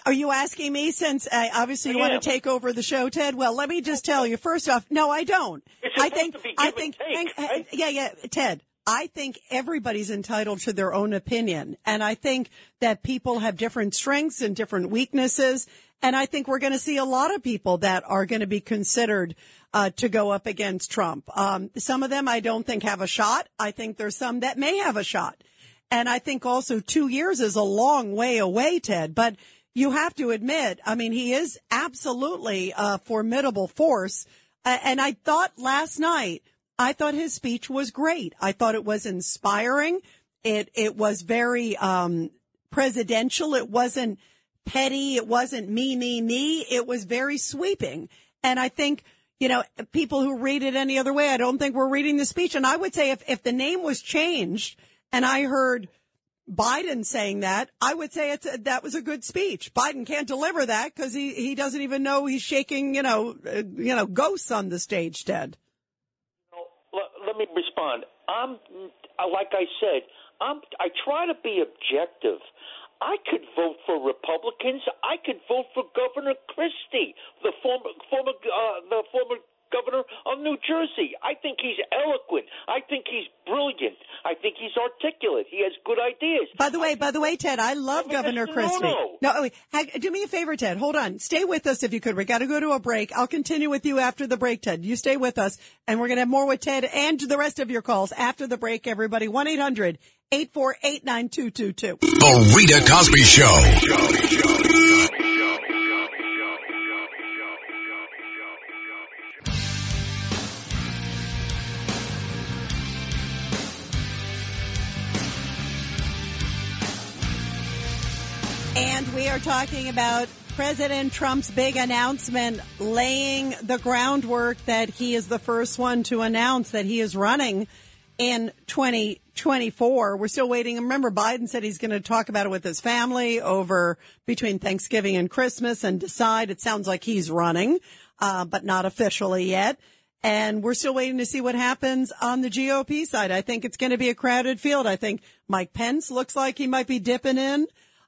Are you asking me since uh, obviously you I want to take over the show, Ted? Well, let me just tell you. First off, no, I don't. I think I think take, hang- right? yeah, yeah, Ted. I think everybody's entitled to their own opinion, and I think that people have different strengths and different weaknesses, and I think we're going to see a lot of people that are going to be considered uh, to go up against Trump. Um, some of them I don't think have a shot. I think there's some that may have a shot. And I think also two years is a long way away, Ted, but you have to admit, I mean, he is absolutely a formidable force. Uh, and I thought last night, I thought his speech was great. I thought it was inspiring. It, it was very, um, presidential. It wasn't petty. It wasn't me, me, me. It was very sweeping. And I think, you know, people who read it any other way, I don't think we're reading the speech. And I would say if, if the name was changed and I heard Biden saying that, I would say it's a, that was a good speech. Biden can't deliver that because he, he doesn't even know he's shaking, you know, uh, you know, ghosts on the stage, Ted. let, let me respond. I'm uh, like I said. I'm. I try to be objective. I could vote for Republicans. I could vote for Governor Christie, the former former uh, the former governor of New Jersey. I think he's eloquent. I think he's brilliant. I think he's articulate. He has good ideas. By the way, by the way, Ted, I love Governor Christie. Nono. No, oh, wait, ha- do me a favor, Ted. Hold on. Stay with us if you could. We got to go to a break. I'll continue with you after the break, Ted. You stay with us, and we're going to have more with Ted and the rest of your calls after the break. Everybody, one eight hundred. 848 9222. The Rita Cosby Show. We are talking about President Trump's big announcement laying the groundwork that he is the first one to announce that he is running in 2024. We're still waiting. Remember, Biden said he's going to talk about it with his family over between Thanksgiving and Christmas and decide. It sounds like he's running, uh, but not officially yet. And we're still waiting to see what happens on the GOP side. I think it's going to be a crowded field. I think Mike Pence looks like he might be dipping in.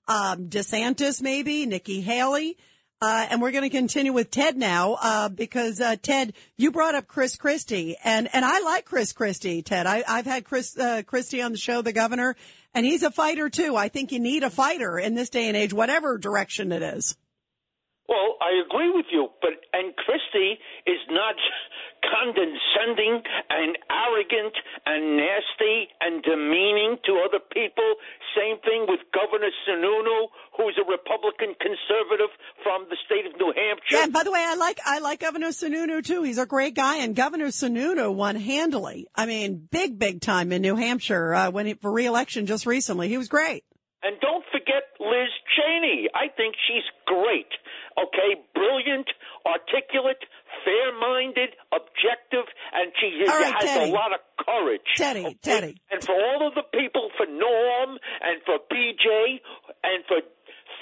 Um, DeSantis maybe, Nikki Haley. Uh, and we're going to continue with Ted now, uh, because, uh, Ted, you brought up Chris Christie and, and I like Chris Christie, Ted. I, I've had Chris, uh, Christie on the show, the governor, and he's a fighter too. I think you need a fighter in this day and age, whatever direction it is. Well, I agree with you, but and Christie is not condescending and arrogant and nasty and demeaning to other people. Same thing with Governor Sununu, who's a Republican conservative from the state of New Hampshire. Yeah, and by the way, I like I like Governor Sununu too. He's a great guy, and Governor Sununu won handily. I mean, big big time in New Hampshire uh, when he, for reelection just recently. He was great. And don't forget Liz Cheney. I think she's great. Okay, brilliant, articulate, fair-minded, objective, and she All right, has Teddy. a lot of courage. Teddy, okay? Teddy. And for all of the people, for Norm and for BJ and for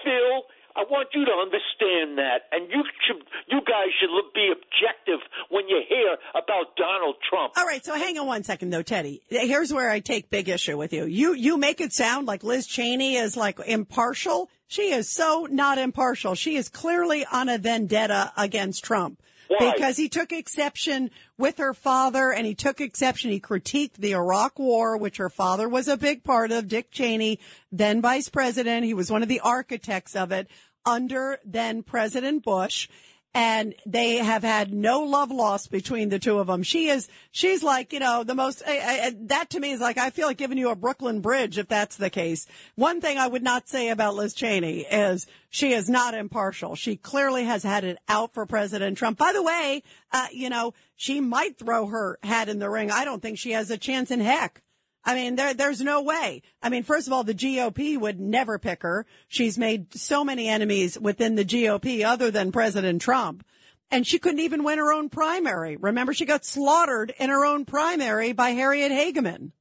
Phil, I want you to understand that, and you should, you guys should look- be objective when you hear about Donald Trump. All right, so hang on one second though, Teddy. Here's where I take big issue with you. You you make it sound like Liz Cheney is like impartial. She is so not impartial. She is clearly on a vendetta against Trump. Why? Because he took exception with her father and he took exception. He critiqued the Iraq war, which her father was a big part of. Dick Cheney, then vice president. He was one of the architects of it under then President Bush and they have had no love lost between the two of them. She is, she's like, you know, the most, I, I, that to me is like, I feel like giving you a Brooklyn Bridge if that's the case. One thing I would not say about Liz Cheney is she is not impartial. She clearly has had it out for President Trump. By the way, uh, you know, she might throw her hat in the ring. I don't think she has a chance in heck. I mean, there, there's no way. I mean, first of all, the GOP would never pick her. She's made so many enemies within the GOP other than President Trump. And she couldn't even win her own primary. Remember, she got slaughtered in her own primary by Harriet Hageman.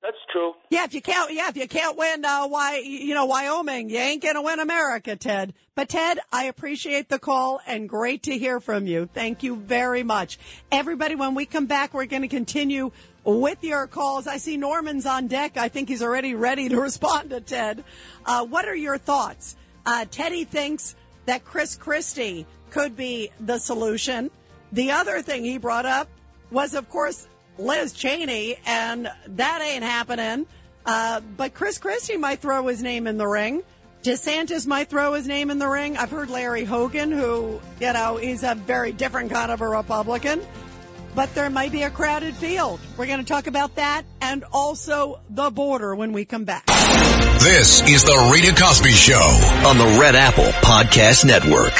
That's true. Yeah, if you can't, yeah, if you can't win, uh, why, you know, Wyoming, you ain't gonna win America, Ted. But Ted, I appreciate the call and great to hear from you. Thank you very much. Everybody, when we come back, we're going to continue with your calls. I see Norman's on deck. I think he's already ready to respond to Ted. Uh, what are your thoughts? Uh, Teddy thinks that Chris Christie could be the solution. The other thing he brought up was, of course, Liz Cheney, and that ain't happening. Uh, but Chris Christie might throw his name in the ring. DeSantis might throw his name in the ring. I've heard Larry Hogan, who, you know, he's a very different kind of a Republican. But there might be a crowded field. We're going to talk about that and also the border when we come back. This is the Rita Cosby Show. on the Red Apple Podcast Network.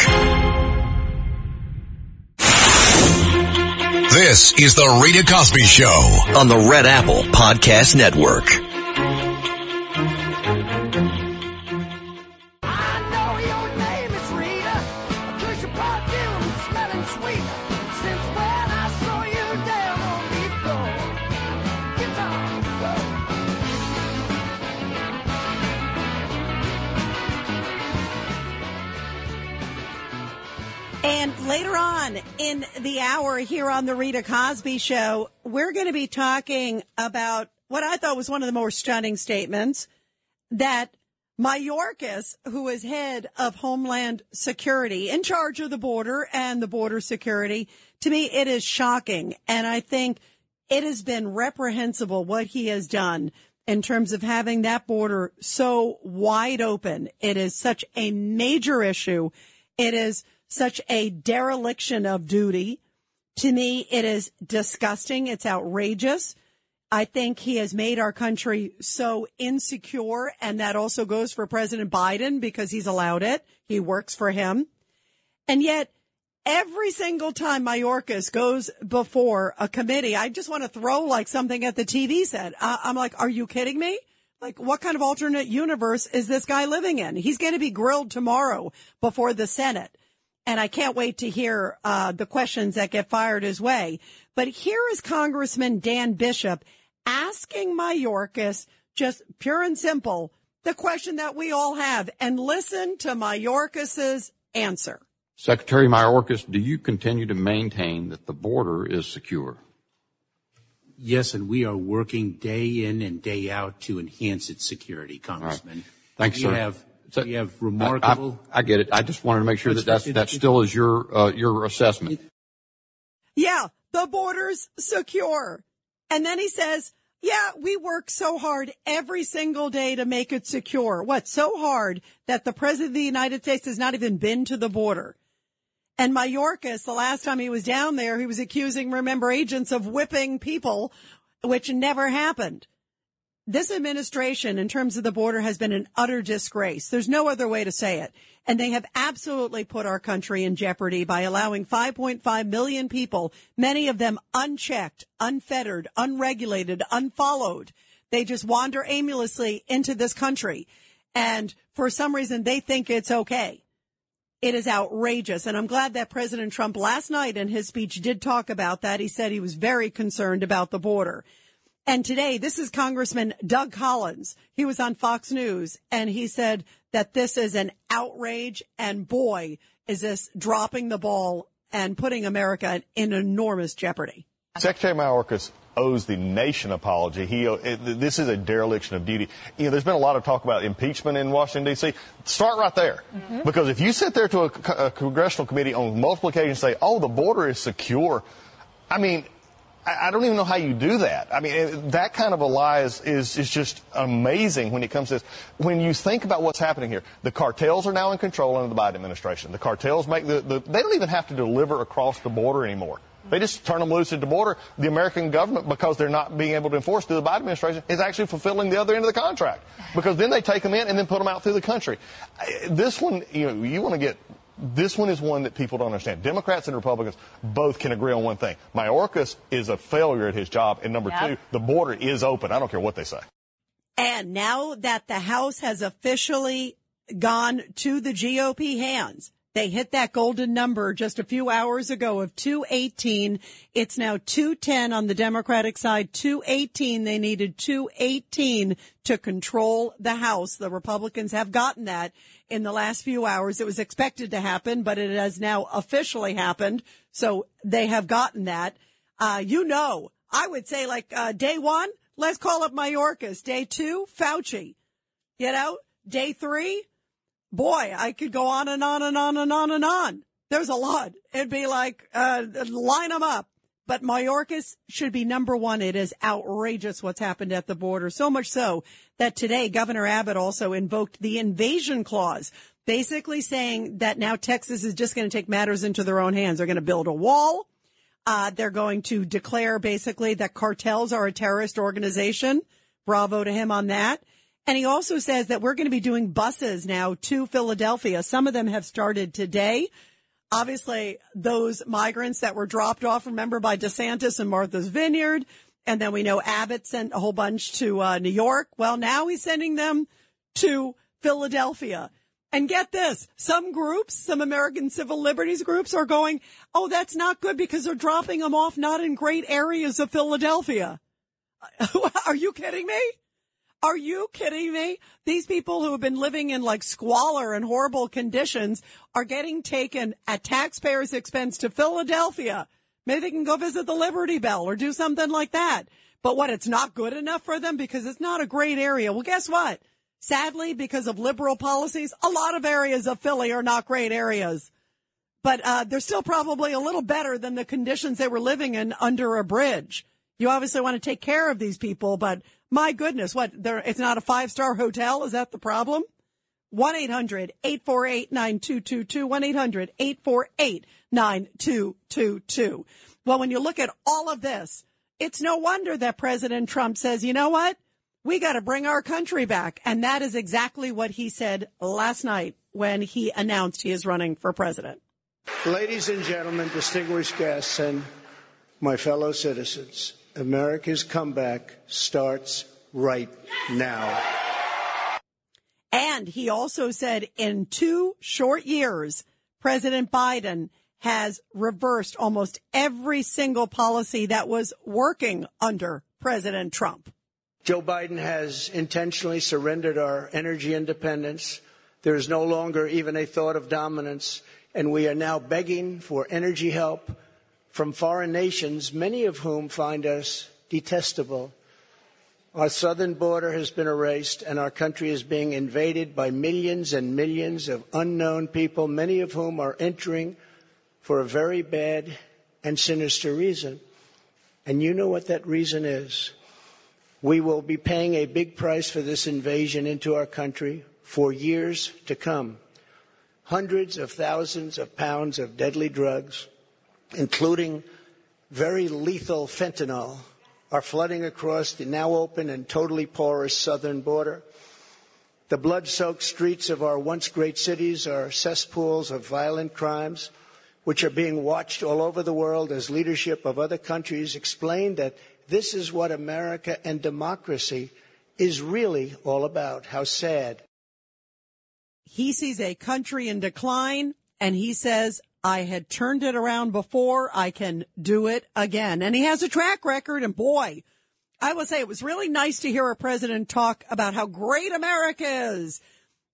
This is the Rita Cosby Show. On the Red Apple Podcast Network. On the Rita Cosby show, we're going to be talking about what I thought was one of the more stunning statements that Mayorkas, who is head of Homeland Security, in charge of the border and the border security, to me, it is shocking. And I think it has been reprehensible what he has done in terms of having that border so wide open. It is such a major issue. It is such a dereliction of duty. To me, it is disgusting. It's outrageous. I think he has made our country so insecure. And that also goes for President Biden because he's allowed it. He works for him. And yet every single time Mayorkas goes before a committee, I just want to throw like something at the TV set. Uh, I'm like, are you kidding me? Like, what kind of alternate universe is this guy living in? He's going to be grilled tomorrow before the Senate. And I can't wait to hear uh, the questions that get fired his way. But here is Congressman Dan Bishop asking Mayorkas, just pure and simple, the question that we all have. And listen to Mayorkas's answer. Secretary Mayorkas, do you continue to maintain that the border is secure? Yes, and we are working day in and day out to enhance its security, Congressman. Thanks, we sir. Have, So- we have remarkable. I, I get it. I just wanted to make sure that that's, it's- that it's- still is your uh, your assessment. Yeah, the border's secure. And then he says, yeah, we work so hard every single day to make it secure. What? So hard that the president of the United States has not even been to the border. And Mayorkas, the last time he was down there, he was accusing, remember, agents of whipping people, which never happened. This administration, in terms of the border, has been an utter disgrace. There's no other way to say it. And they have absolutely put our country in jeopardy by allowing 5.5 million people, many of them unchecked, unfettered, unregulated, unfollowed. They just wander aimlessly into this country. And for some reason, they think it's okay. It is outrageous. And I'm glad that President Trump last night in his speech did talk about that. He said he was very concerned about the border. And today, this is Congressman Doug Collins. He was on Fox News and he said that this is an outrage and boy, is this dropping the ball and putting America in enormous jeopardy. Secretary Mayorkas owes the nation apology. He, uh, this is a dereliction of duty. You know, there's been a lot of talk about impeachment in Washington D.C. Start right there, mm-hmm. because if you sit there to a, a congressional committee on multiple occasions and say, "Oh, the border is secure," I mean. I don't even know how you do that. I mean, that kind of a lie is, is, is just amazing when it comes to this. When you think about what's happening here, the cartels are now in control under the Biden administration. The cartels make the, the they don't even have to deliver across the border anymore. They just turn them loose at the border. The American government, because they're not being able to enforce through the Biden administration, is actually fulfilling the other end of the contract. Because then they take them in and then put them out through the country. This one, you know, you want to get this one is one that people don't understand. Democrats and Republicans both can agree on one thing. Mayorkas is a failure at his job. And number Yep. two, the border is open. I don't care what they say. And now that the House has officially gone to the GOP hands, they hit that golden number just a few hours ago of 218. It's now 210 on the Democratic side, 218. They needed 218 to control the House. The Republicans have gotten that in the last few hours. It was expected to happen, but it has now officially happened. So they have gotten that. Uh, you know, I would say like, uh, day one, let's call up Mayorkas. Day two, Fauci. You know, day three, boy, I could go on and on and on and on and on. There's a lot. It'd be like, uh, line them up. But Mayorkas should be number one. It is outrageous what's happened at the border. So much so that today Governor Abbott also invoked the invasion clause, basically saying that now Texas is just going to take matters into their own hands. They're going to build a wall. Uh, they're going to declare basically that cartels are a terrorist organization. Bravo to him on that. And he also says that we're going to be doing buses now to Philadelphia. Some of them have started today. Obviously, those migrants that were dropped off, remember, by DeSantis and Martha's Vineyard. And then we know Abbott sent a whole bunch to uh, New York. Well, now he's sending them to Philadelphia. And get this, some groups, some American civil liberties groups are going, oh, that's not good because they're dropping them off not in great areas of Philadelphia. are you kidding me? Are you kidding me? These people who have been living in like squalor and horrible conditions are getting taken at taxpayers' expense to Philadelphia. Maybe they can go visit the Liberty Bell or do something like that. But what, it's not good enough for them because it's not a great area. Well, guess what? Sadly, because of liberal policies, a lot of areas of Philly are not great areas. But uh, they're still probably a little better than the conditions they were living in under a bridge. You obviously want to take care of these people, but my goodness, what? There, it's not a five star hotel. Is that the problem? 1 800 848 9222. 1 800 848 9222. Well, when you look at all of this, it's no wonder that President Trump says, you know what? We got to bring our country back. And that is exactly what he said last night when he announced he is running for president. Ladies and gentlemen, distinguished guests, and my fellow citizens, America's comeback starts right now. And he also said in two short years, President Biden has reversed almost every single policy that was working under President Trump. Joe Biden has intentionally surrendered our energy independence. There is no longer even a thought of dominance. and we are now begging for energy help from foreign nations, many of whom find us detestable. Our southern border has been erased, and our country is being invaded by millions and millions of unknown people, many of whom are entering for a very bad and sinister reason. And you know what that reason is. We will be paying a big price for this invasion into our country for years to come. Hundreds of thousands of pounds of deadly drugs, including very lethal fentanyl, are flooding across the now open and totally porous southern border. The blood soaked streets of our once great cities are cesspools of violent crimes, which are being watched all over the world as leadership of other countries explain that this is what America and democracy is really all about. How sad. He sees a country in decline and he says, I had turned it around before. I can do it again. And he has a track record. And boy, I will say it was really nice to hear a president talk about how great America is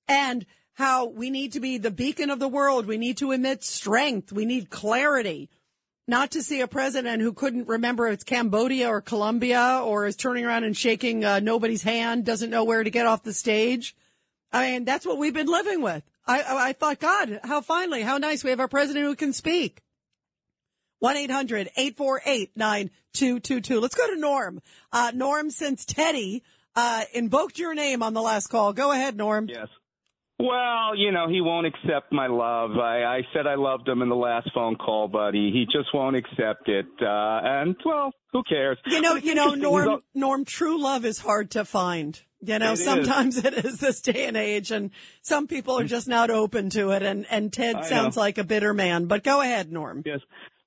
and how we need to be the beacon of the world. We need to emit strength. We need clarity. Not to see a president who couldn't remember if it's Cambodia or Colombia or is turning around and shaking uh, nobody's hand, doesn't know where to get off the stage. I mean, that's what we've been living with. I, I, I thought, God, how finally, how nice we have our president who can speak. 1-800-848-9222. Let's go to Norm. Uh, Norm, since Teddy, uh, invoked your name on the last call. Go ahead, Norm. Yes. Well, you know, he won't accept my love. I, I said I loved him in the last phone call, buddy. he, he just won't accept it. Uh, and well, who cares? You know, you know, Norm, Norm, true love is hard to find. You know, It is. sometimes it is this day and age and some people are just not open to it. And, and Ted I know. sounds like a bitter man, but go ahead, Norm. Yes.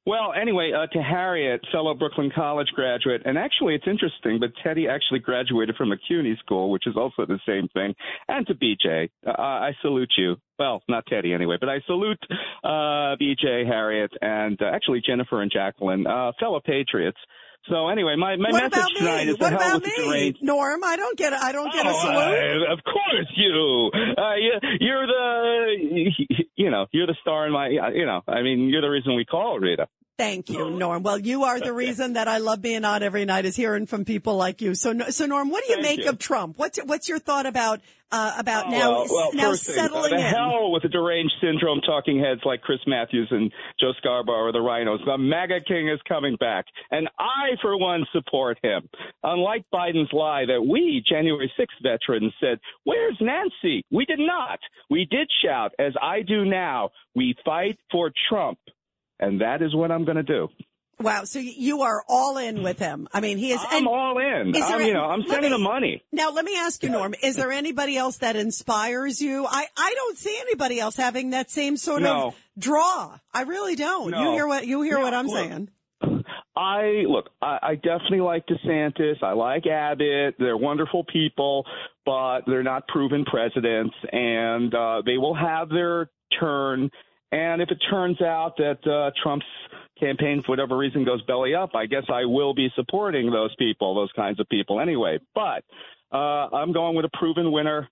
Well, anyway, uh, to Harriet, fellow Brooklyn College graduate, and actually it's interesting, but Teddy actually graduated from a CUNY school, which is also the same thing. And to BJ, uh, I salute you. Well, not Teddy anyway, but I salute uh, BJ, Harriet, and uh, actually Jennifer and Jacqueline, uh, fellow patriots. So anyway, my, my what message tonight is to What hell about with the me? deranged. Norm, I don't get, a, I don't get a Oh, salute. I- of course you. Uh, you. You're the, you know, you're the star in my, you know, I mean, you're the reason we call Rita. Thank you, Norm. Well, you are the reason that I love being on every night is hearing from people like you. So, so Norm, what do you Thank make you. of Trump? What's what's your thought about uh, about Oh, now well, well, now first thing, settling uh, the in? hell with the deranged syndrome talking heads like Chris Matthews and Joe Scarborough or the RINOs. The MAGA king is coming back, and I, for one, support him. Unlike Biden's lie that we, January 6th veterans, said, "Where's Nancy?" We did not. We did shout, as I do now, "We fight for Trump," and that is what I'm going to do. Wow, so you are all in with him. I mean, he is. I'm all in. I'm, you know, I'm sending me- him money. Now, let me ask you, Norm, is there anybody else that inspires you? I, I don't see anybody else having that same sort No. of draw. I really don't. You hear what you hear No, what I'm look. saying? I look. I, I definitely like DeSantis. I like Abbott. They're wonderful people, but they're not proven presidents, and uh, they will have their turn. And if it turns out that uh, Trump's campaign, for whatever reason, goes belly up, I guess I will be supporting those people, those kinds of people, anyway. But uh, I'm going with a proven winner.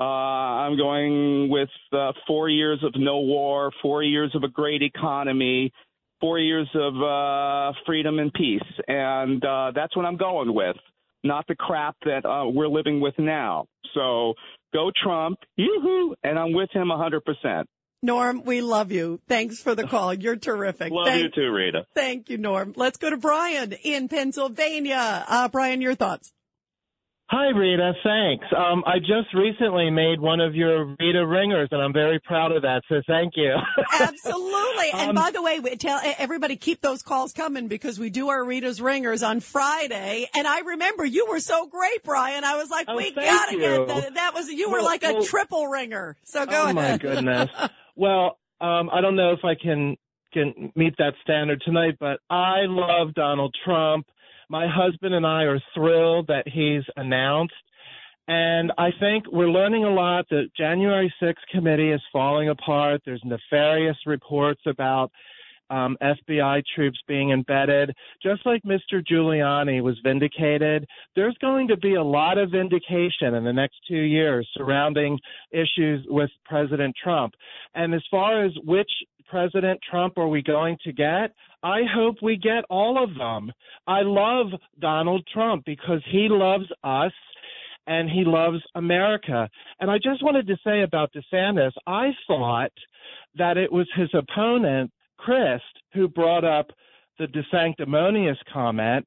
Uh, I'm going with uh, four years of no war, four years of a great economy, four years of uh, freedom and peace, and uh, that's what I'm going with. Not the crap that uh, we're living with now. So go Trump, yoo-hoo, and I'm with him 100%. Norm, we love you. Thanks for the call. You're terrific. Love Thank, you too, Rita. Thank you, Norm. Let's go to Brian in Pennsylvania. Uh, Brian, your thoughts? Hi, Rita. Thanks. Um, I just recently made one of your Rita ringers, and I'm very proud of that. So thank you. Absolutely. And Um, by the way, we tell everybody keep those calls coming because we do our Rita's Ringers on Friday. And I remember you were so great, Brian. I was like, Oh, we gotta you. get that. That was you were Well, like a well- triple ringer. So go oh ahead. my goodness. well, um, I don't know if I can can meet that standard tonight, but I love Donald Trump. My husband and I are thrilled that he's announced. And I think we're learning a lot. The January 6th committee is falling apart. There's nefarious reports about um, FBI troops being embedded. Just like Mr. Giuliani was vindicated, there's going to be a lot of vindication in the next two years surrounding issues with President Trump. And as far as which President Trump are we going to get? I hope we get all of them. I love Donald Trump because he loves us and he loves America. And I just wanted to say about DeSantis, I thought that it was his opponent, Chris, who brought up the DeSanctimonious comment.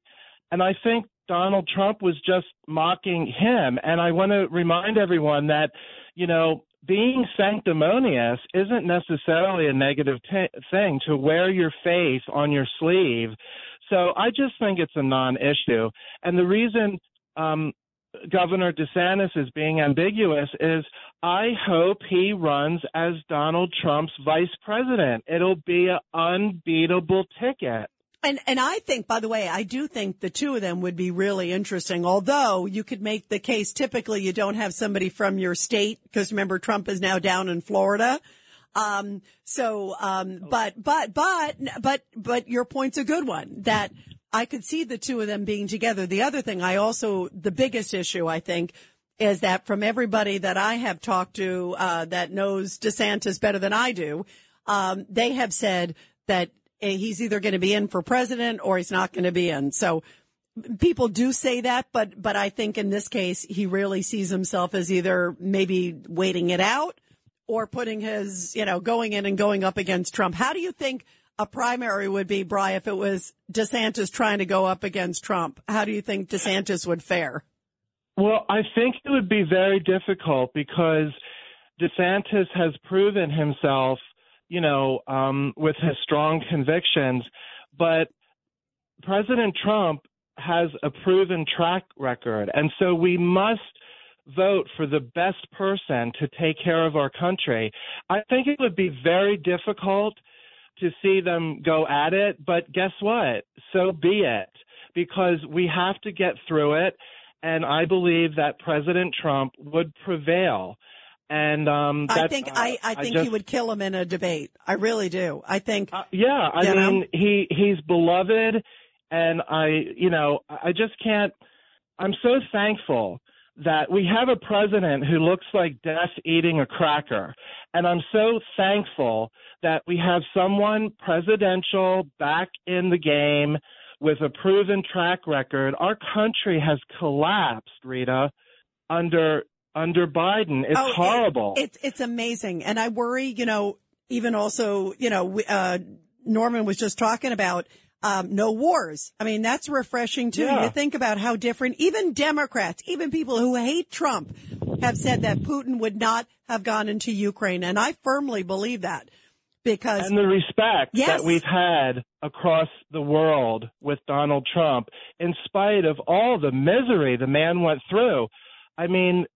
And I think Donald Trump was just mocking him. And I want to remind everyone that, you know, being sanctimonious isn't necessarily a negative t- thing to wear your faith on your sleeve. So I just think it's a non issue. And the reason um, Governor DeSantis is being ambiguous is I hope he runs as Donald Trump's vice president. It'll be an unbeatable ticket. And and I think, by the way, I do think the two of them would be really interesting. Although you could make the case, typically you don't have somebody from your state because remember Trump is now down in Florida. Um, so, um, but but but but but your point's a good one that I could see the two of them being together. The other thing, I also the biggest issue I think is that from everybody that I have talked to uh, that knows DeSantis better than I do, um, they have said that he's either going to be in for president or he's not going to be in. So people do say that, but, but I think in this case, he really sees himself as either maybe waiting it out or putting his, you know, going in and going up against Trump. How do you think a primary would be, Bry, if it was DeSantis trying to go up against Trump? How do you think DeSantis would fare? Well, I think it would be very difficult because DeSantis has proven himself you know, um, with his strong convictions. But President Trump has a proven track record. And so we must vote for the best person to take care of our country. I think it would be very difficult to see them go at it, but guess what? So be it, because we have to get through it. And I believe that President Trump would prevail. And um, I think I, I think I just, he would kill him in a debate. I really do. I think. Uh, yeah, I mean know? he he's beloved, and I you know I just can't. I'm so thankful that we have a president who looks like death eating a cracker, and I'm so thankful that we have someone presidential back in the game with a proven track record. Our country has collapsed, Rita, under under Biden. It's oh, horrible. It, it's it's amazing, and I worry. You know, even also, you know, uh, Norman was just talking about um, no wars. I mean, that's refreshing too. Yeah. You think about how different even Democrats, even people who hate Trump, have said that Putin would not have gone into Ukraine, and I firmly believe that because and the respect Yes. that we've had across the world with Donald Trump, in spite of all the misery the man went through. I mean,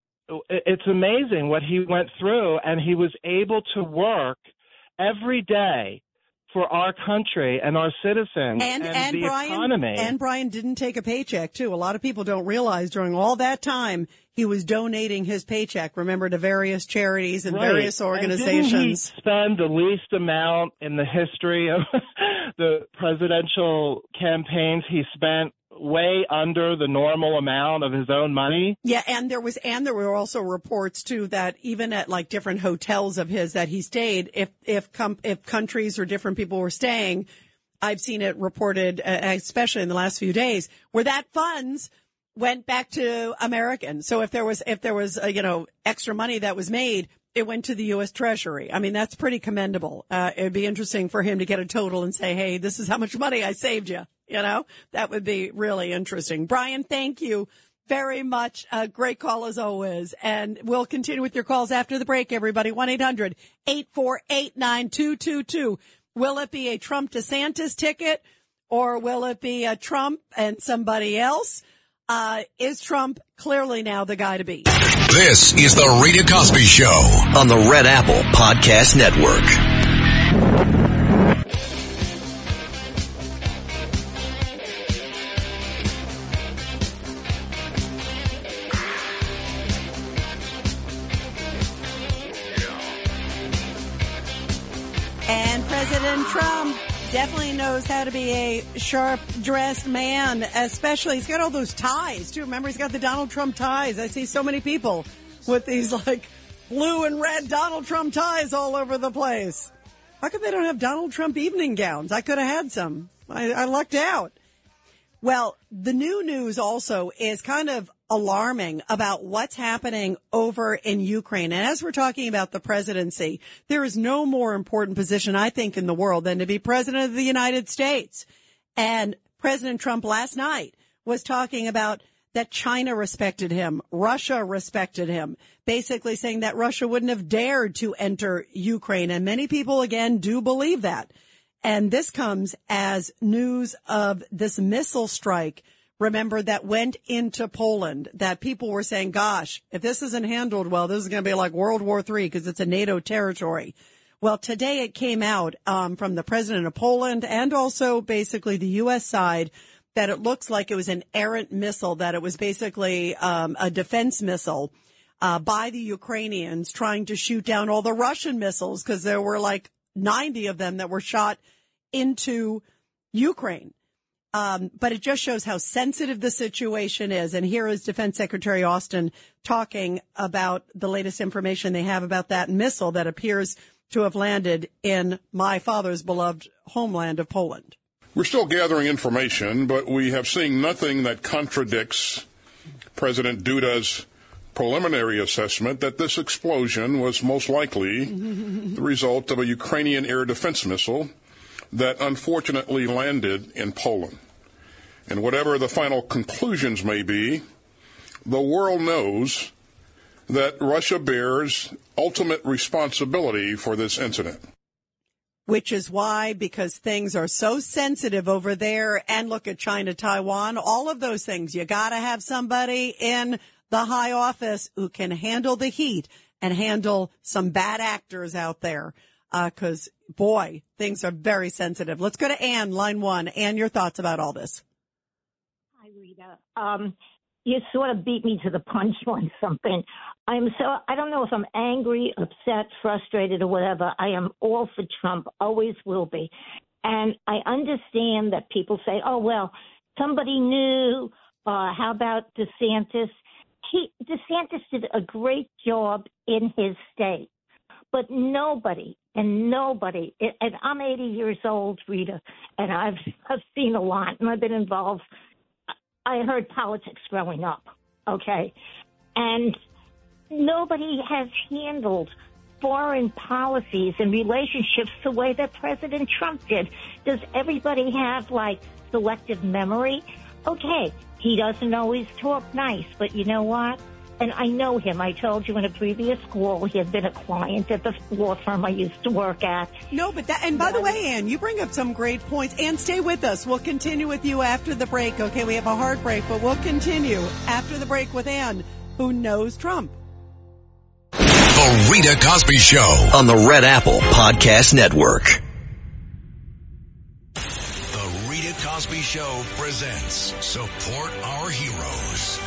it's amazing what he went through, and he was able to work every day for our country and our citizens and and, the Brian economy. and Brian didn't take a paycheck too. A lot of people don't realize during all that time he was donating his paycheck. Remember to various charities and Right. various And didn't organizations. he spend the least amount in the history of the presidential campaigns. He spent way under the normal amount of his own money. Yeah, and there was, and there were also reports too that even at like different hotels of his that he stayed, if if com- if countries or different people were staying, I've seen it reported, uh, especially in the last few days, where that funds went back to Americans. So if there was if there was uh, you know extra money that was made, it went to the U.S. Treasury. I mean, that's pretty commendable. Uh, it'd be interesting for him to get a total and say, "Hey, this is how much money I saved you." You know, that would be really interesting. Brian, thank you very much. A great call as always. And we'll continue with your calls after the break, everybody. 1-800-848-9222. Will it be a Trump DeSantis ticket or will it be a Trump and somebody else? Uh, is Trump clearly now the guy to beat? This is the Rita Cosby Show. on the Red Apple Podcast Network. Knows how to be a sharp dressed man, especially he's got all those ties too. Remember, he's got the Donald Trump ties. I see so many people with these like blue and red Donald Trump ties all over the place. How come they don't have Donald Trump evening gowns? I could have had some. I, I lucked out. Well, the new news also is kind of alarming about what's happening over in Ukraine. And as we're talking about the presidency, there is no more important position, I think, in the world than to be president of the United States. And President Trump last night was talking about that China respected him, Russia respected him, basically saying that Russia wouldn't have dared to enter Ukraine. And many people again do believe that. And this comes as news of this missile strike. Remember that went into Poland that people were saying, gosh, if this isn't handled well, this is going to be like World War III because it's a NATO territory. Well, today it came out um, from the president of Poland and also basically the U.S. side that it looks like it was an errant missile, that it was basically um, a defense missile uh, by the Ukrainians trying to shoot down all the Russian missiles because there were like 90 of them that were shot into Ukraine. Um, but it just shows how sensitive the situation is. And here is Defense Secretary Austin talking about the latest information they have about that missile that appears to have landed in my father's beloved homeland of Poland. We're still gathering information, but we have seen nothing that contradicts President Duda's preliminary assessment that this explosion was most likely the result of a Ukrainian air defense missile that unfortunately landed in Poland. And whatever the final conclusions may be, the world knows that Russia bears ultimate responsibility for this incident which is why, because things are so sensitive over there and look at China, Taiwan, all of those things, you got to have somebody in the high office who can handle the heat and handle some bad actors out there. Uh, cause boy, things are very sensitive. Let's go to Anne, line one. Anne, your thoughts about all this. Hi, Rita. Um, you sort of beat me to the punch on something. I'm so I don't know if I'm angry, upset, frustrated, or whatever. I am all for Trump, always will be, and I understand that people say, "Oh well, somebody new." Uh, how about DeSantis? He DeSantis did a great job in his state, but nobody and nobody. And I'm 80 years old, Rita, and I've I've seen a lot, and I've been involved I heard politics growing up, okay? And nobody has handled foreign policies and relationships the way that President Trump did. Does everybody have like selective memory? Okay, he doesn't always talk nice, but you know what? And I know him. I told you in a previous call he had been a client at the law firm I used to work at. No, but that, and by the way, Ann, you bring up some great points. And stay with us. We'll continue with you after the break. Okay, we have a hard break, but we'll continue after the break with Ann, who knows Trump. The Rita Cosby Show on the Red Apple Podcast Network. The Rita Cosby Show presents Support Our Heroes.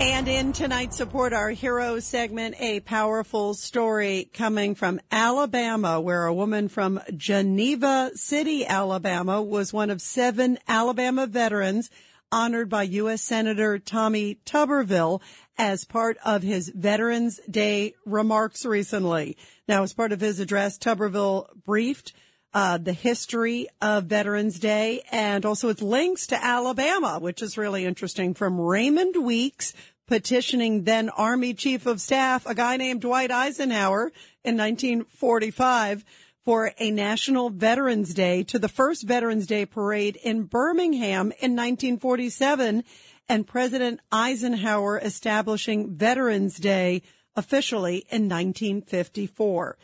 And in tonight's Support Our Heroes segment, a powerful story coming from Alabama, where a woman from Geneva City, Alabama, was one of seven Alabama veterans honored by U.S. Senator Tommy Tuberville as part of his Veterans Day remarks recently. Now, as part of his address, Tuberville briefed uh, the history of Veterans Day and also its links to Alabama, which is really interesting from Raymond Weeks petitioning then Army Chief of Staff, a guy named Dwight Eisenhower in 1945 for a National Veterans Day to the first Veterans Day parade in Birmingham in 1947 and President Eisenhower establishing Veterans Day officially in 1954.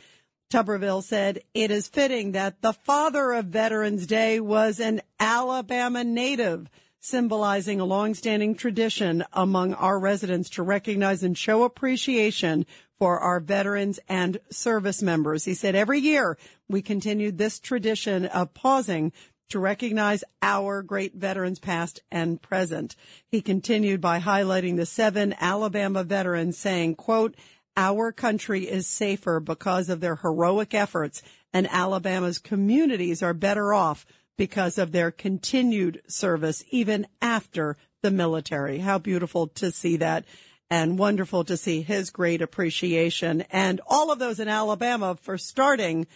Tuberville said it is fitting that the father of Veterans Day was an Alabama native, symbolizing a longstanding tradition among our residents to recognize and show appreciation for our veterans and service members. He said every year we continued this tradition of pausing to recognize our great veterans past and present. He continued by highlighting the seven Alabama veterans saying, quote, our country is safer because of their heroic efforts and Alabama's communities are better off because of their continued service even after the military. How beautiful to see that. and wonderful to see his great appreciation and all of those in Alabama for starting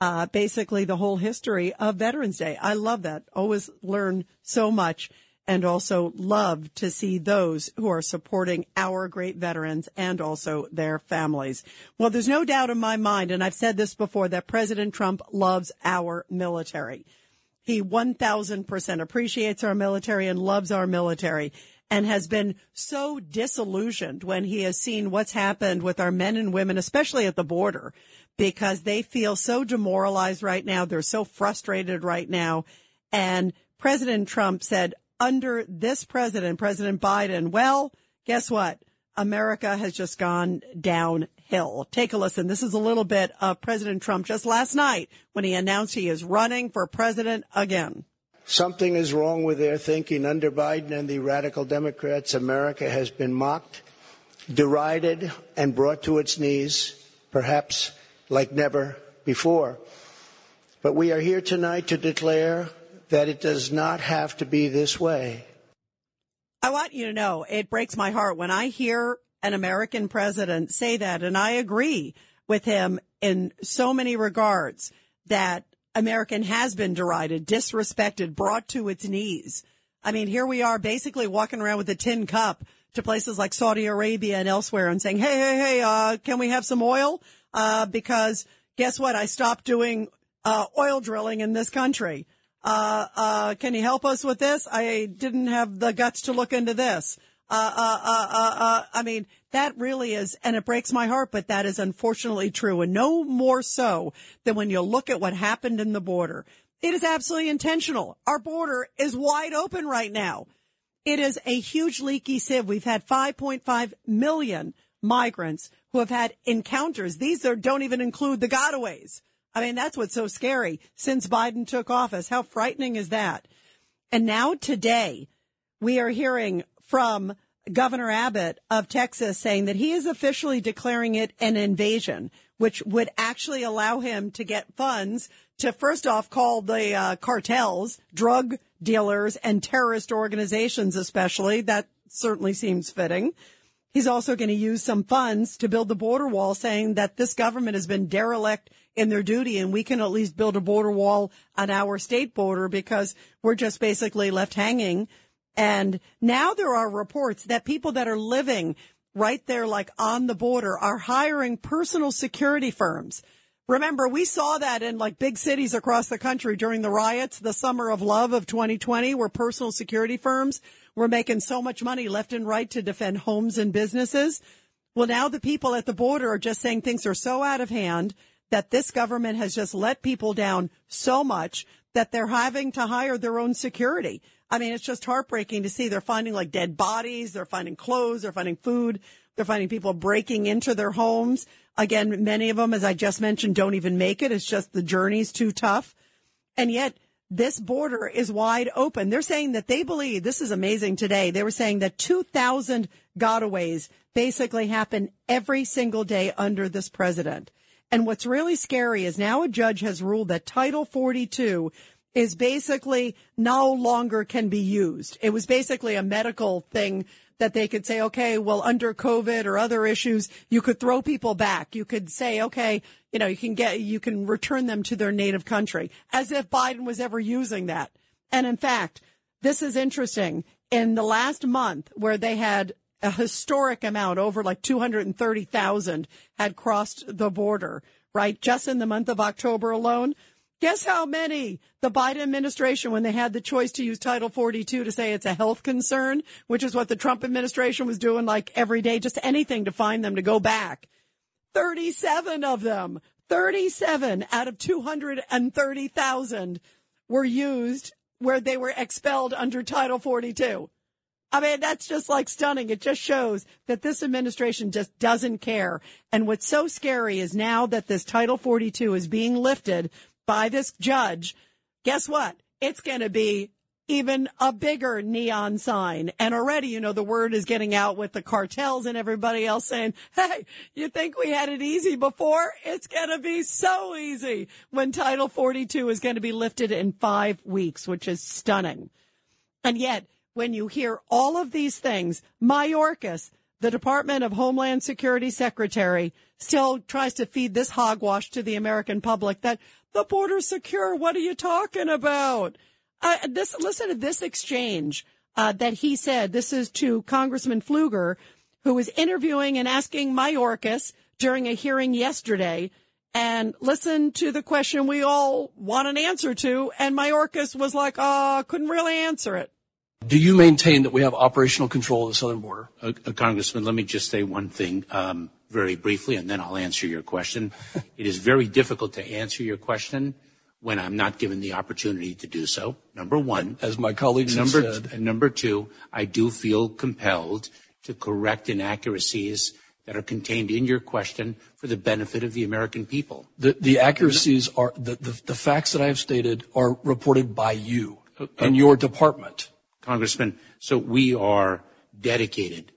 uh, basically the whole history of Veterans Day. I love that. Always learn so much and also love to see those who are supporting our great veterans and also their families. Well, there's no doubt in my mind, and I've said this before, that President Trump loves our military. He 1000% appreciates our military and loves our military and has been so disillusioned when he has seen what's happened with our men and women, especially at the border, because they feel so demoralized right now. They're so frustrated right now. And President Trump said, under this president, President Biden, well, guess what? America has just gone downhill. Take a listen. This is a little bit of President Trump just last night when he announced he is running for president again. Something is wrong with their thinking. Under Biden and the radical Democrats, America has been mocked, derided, and brought to its knees, perhaps like never before. But we are here tonight to declare that it does not have to be this way. I want you to know it breaks my heart when I hear an American president say that, and I agree with him in so many regards that American has been derided, disrespected, brought to its knees. I mean, here we are basically walking around with a tin cup to places like Saudi Arabia and elsewhere and saying, Hey, hey, hey, uh, can we have some oil? Uh, because guess what? I stopped doing, uh, oil drilling in this country. Uh, uh, can you help us with this? I didn't have the guts to look into this. Uh, uh, uh, uh, uh, I mean, that really is, and it breaks my heart, but that is unfortunately true. And no more so than when you look at what happened in the border. It is absolutely intentional. Our border is wide open right now. It is a huge leaky sieve. We've had 5.5 million migrants who have had encounters. These are, don't even include the gotaways. I mean, that's what's so scary since Biden took office. How frightening is that? And now today we are hearing from Governor Abbott of Texas saying that he is officially declaring it an invasion, which would actually allow him to get funds to first off call the uh, cartels, drug dealers and terrorist organizations, especially. That certainly seems fitting. He's also going to use some funds to build the border wall, saying that this government has been derelict in their duty and we can at least build a border wall on our state border because we're just basically left hanging. And now there are reports that people that are living right there, like on the border, are hiring personal security firms. Remember, we saw that in like big cities across the country during the riots, the summer of love of 2020, where personal security firms were making so much money left and right to defend homes and businesses. Well, now the people at the border are just saying things are so out of hand that this government has just let people down so much that they're having to hire their own security. I mean, it's just heartbreaking to see they're finding like dead bodies. They're finding clothes. They're finding food. They're finding people breaking into their homes. Again, many of them, as I just mentioned, don't even make it. It's just the journey's too tough. And yet this border is wide open. They're saying that they believe this is amazing today. They were saying that 2,000 gotaways basically happen every single day under this president. And what's really scary is now a judge has ruled that Title 42 is basically no longer can be used. It was basically a medical thing that they could say, okay, well, under COVID or other issues, you could throw people back. You could say, okay, you know, you can get, you can return them to their native country as if Biden was ever using that. And in fact, this is interesting. In the last month where they had a historic amount, over like 230,000 had crossed the border, right? Just in the month of October alone. Guess how many the Biden administration, when they had the choice to use Title 42 to say it's a health concern, which is what the Trump administration was doing like every day, just anything to find them to go back. 37 of them, 37 out of 230,000 were used where they were expelled under Title 42. I mean, that's just like stunning. It just shows that this administration just doesn't care. And what's so scary is now that this Title 42 is being lifted by this judge, guess what? It's going to be even a bigger neon sign. And already, you know, the word is getting out with the cartels and everybody else saying, Hey, you think we had it easy before? It's going to be so easy when Title 42 is going to be lifted in five weeks, which is stunning. And yet, when you hear all of these things, Mayorkas, the Department of Homeland Security Secretary still tries to feed this hogwash to the American public that the border's secure. What are you talking about? Uh, this, listen to this exchange uh, that he said. This is to Congressman Pfluger, who was interviewing and asking Mayorkas during a hearing yesterday. And listen to the question we all want an answer to. And Mayorkas was like, "Uh, couldn't really answer it." Do you maintain that we have operational control of the southern border? Uh, uh, Congressman, let me just say one thing um, very briefly, and then I'll answer your question. it is very difficult to answer your question when I'm not given the opportunity to do so. Number one, as my colleagues number have said. and number two, I do feel compelled to correct inaccuracies that are contained in your question for the benefit of the American people. The, the accuracies are the, the, the facts that I have stated are reported by you and your department. Congressman, so we are dedicated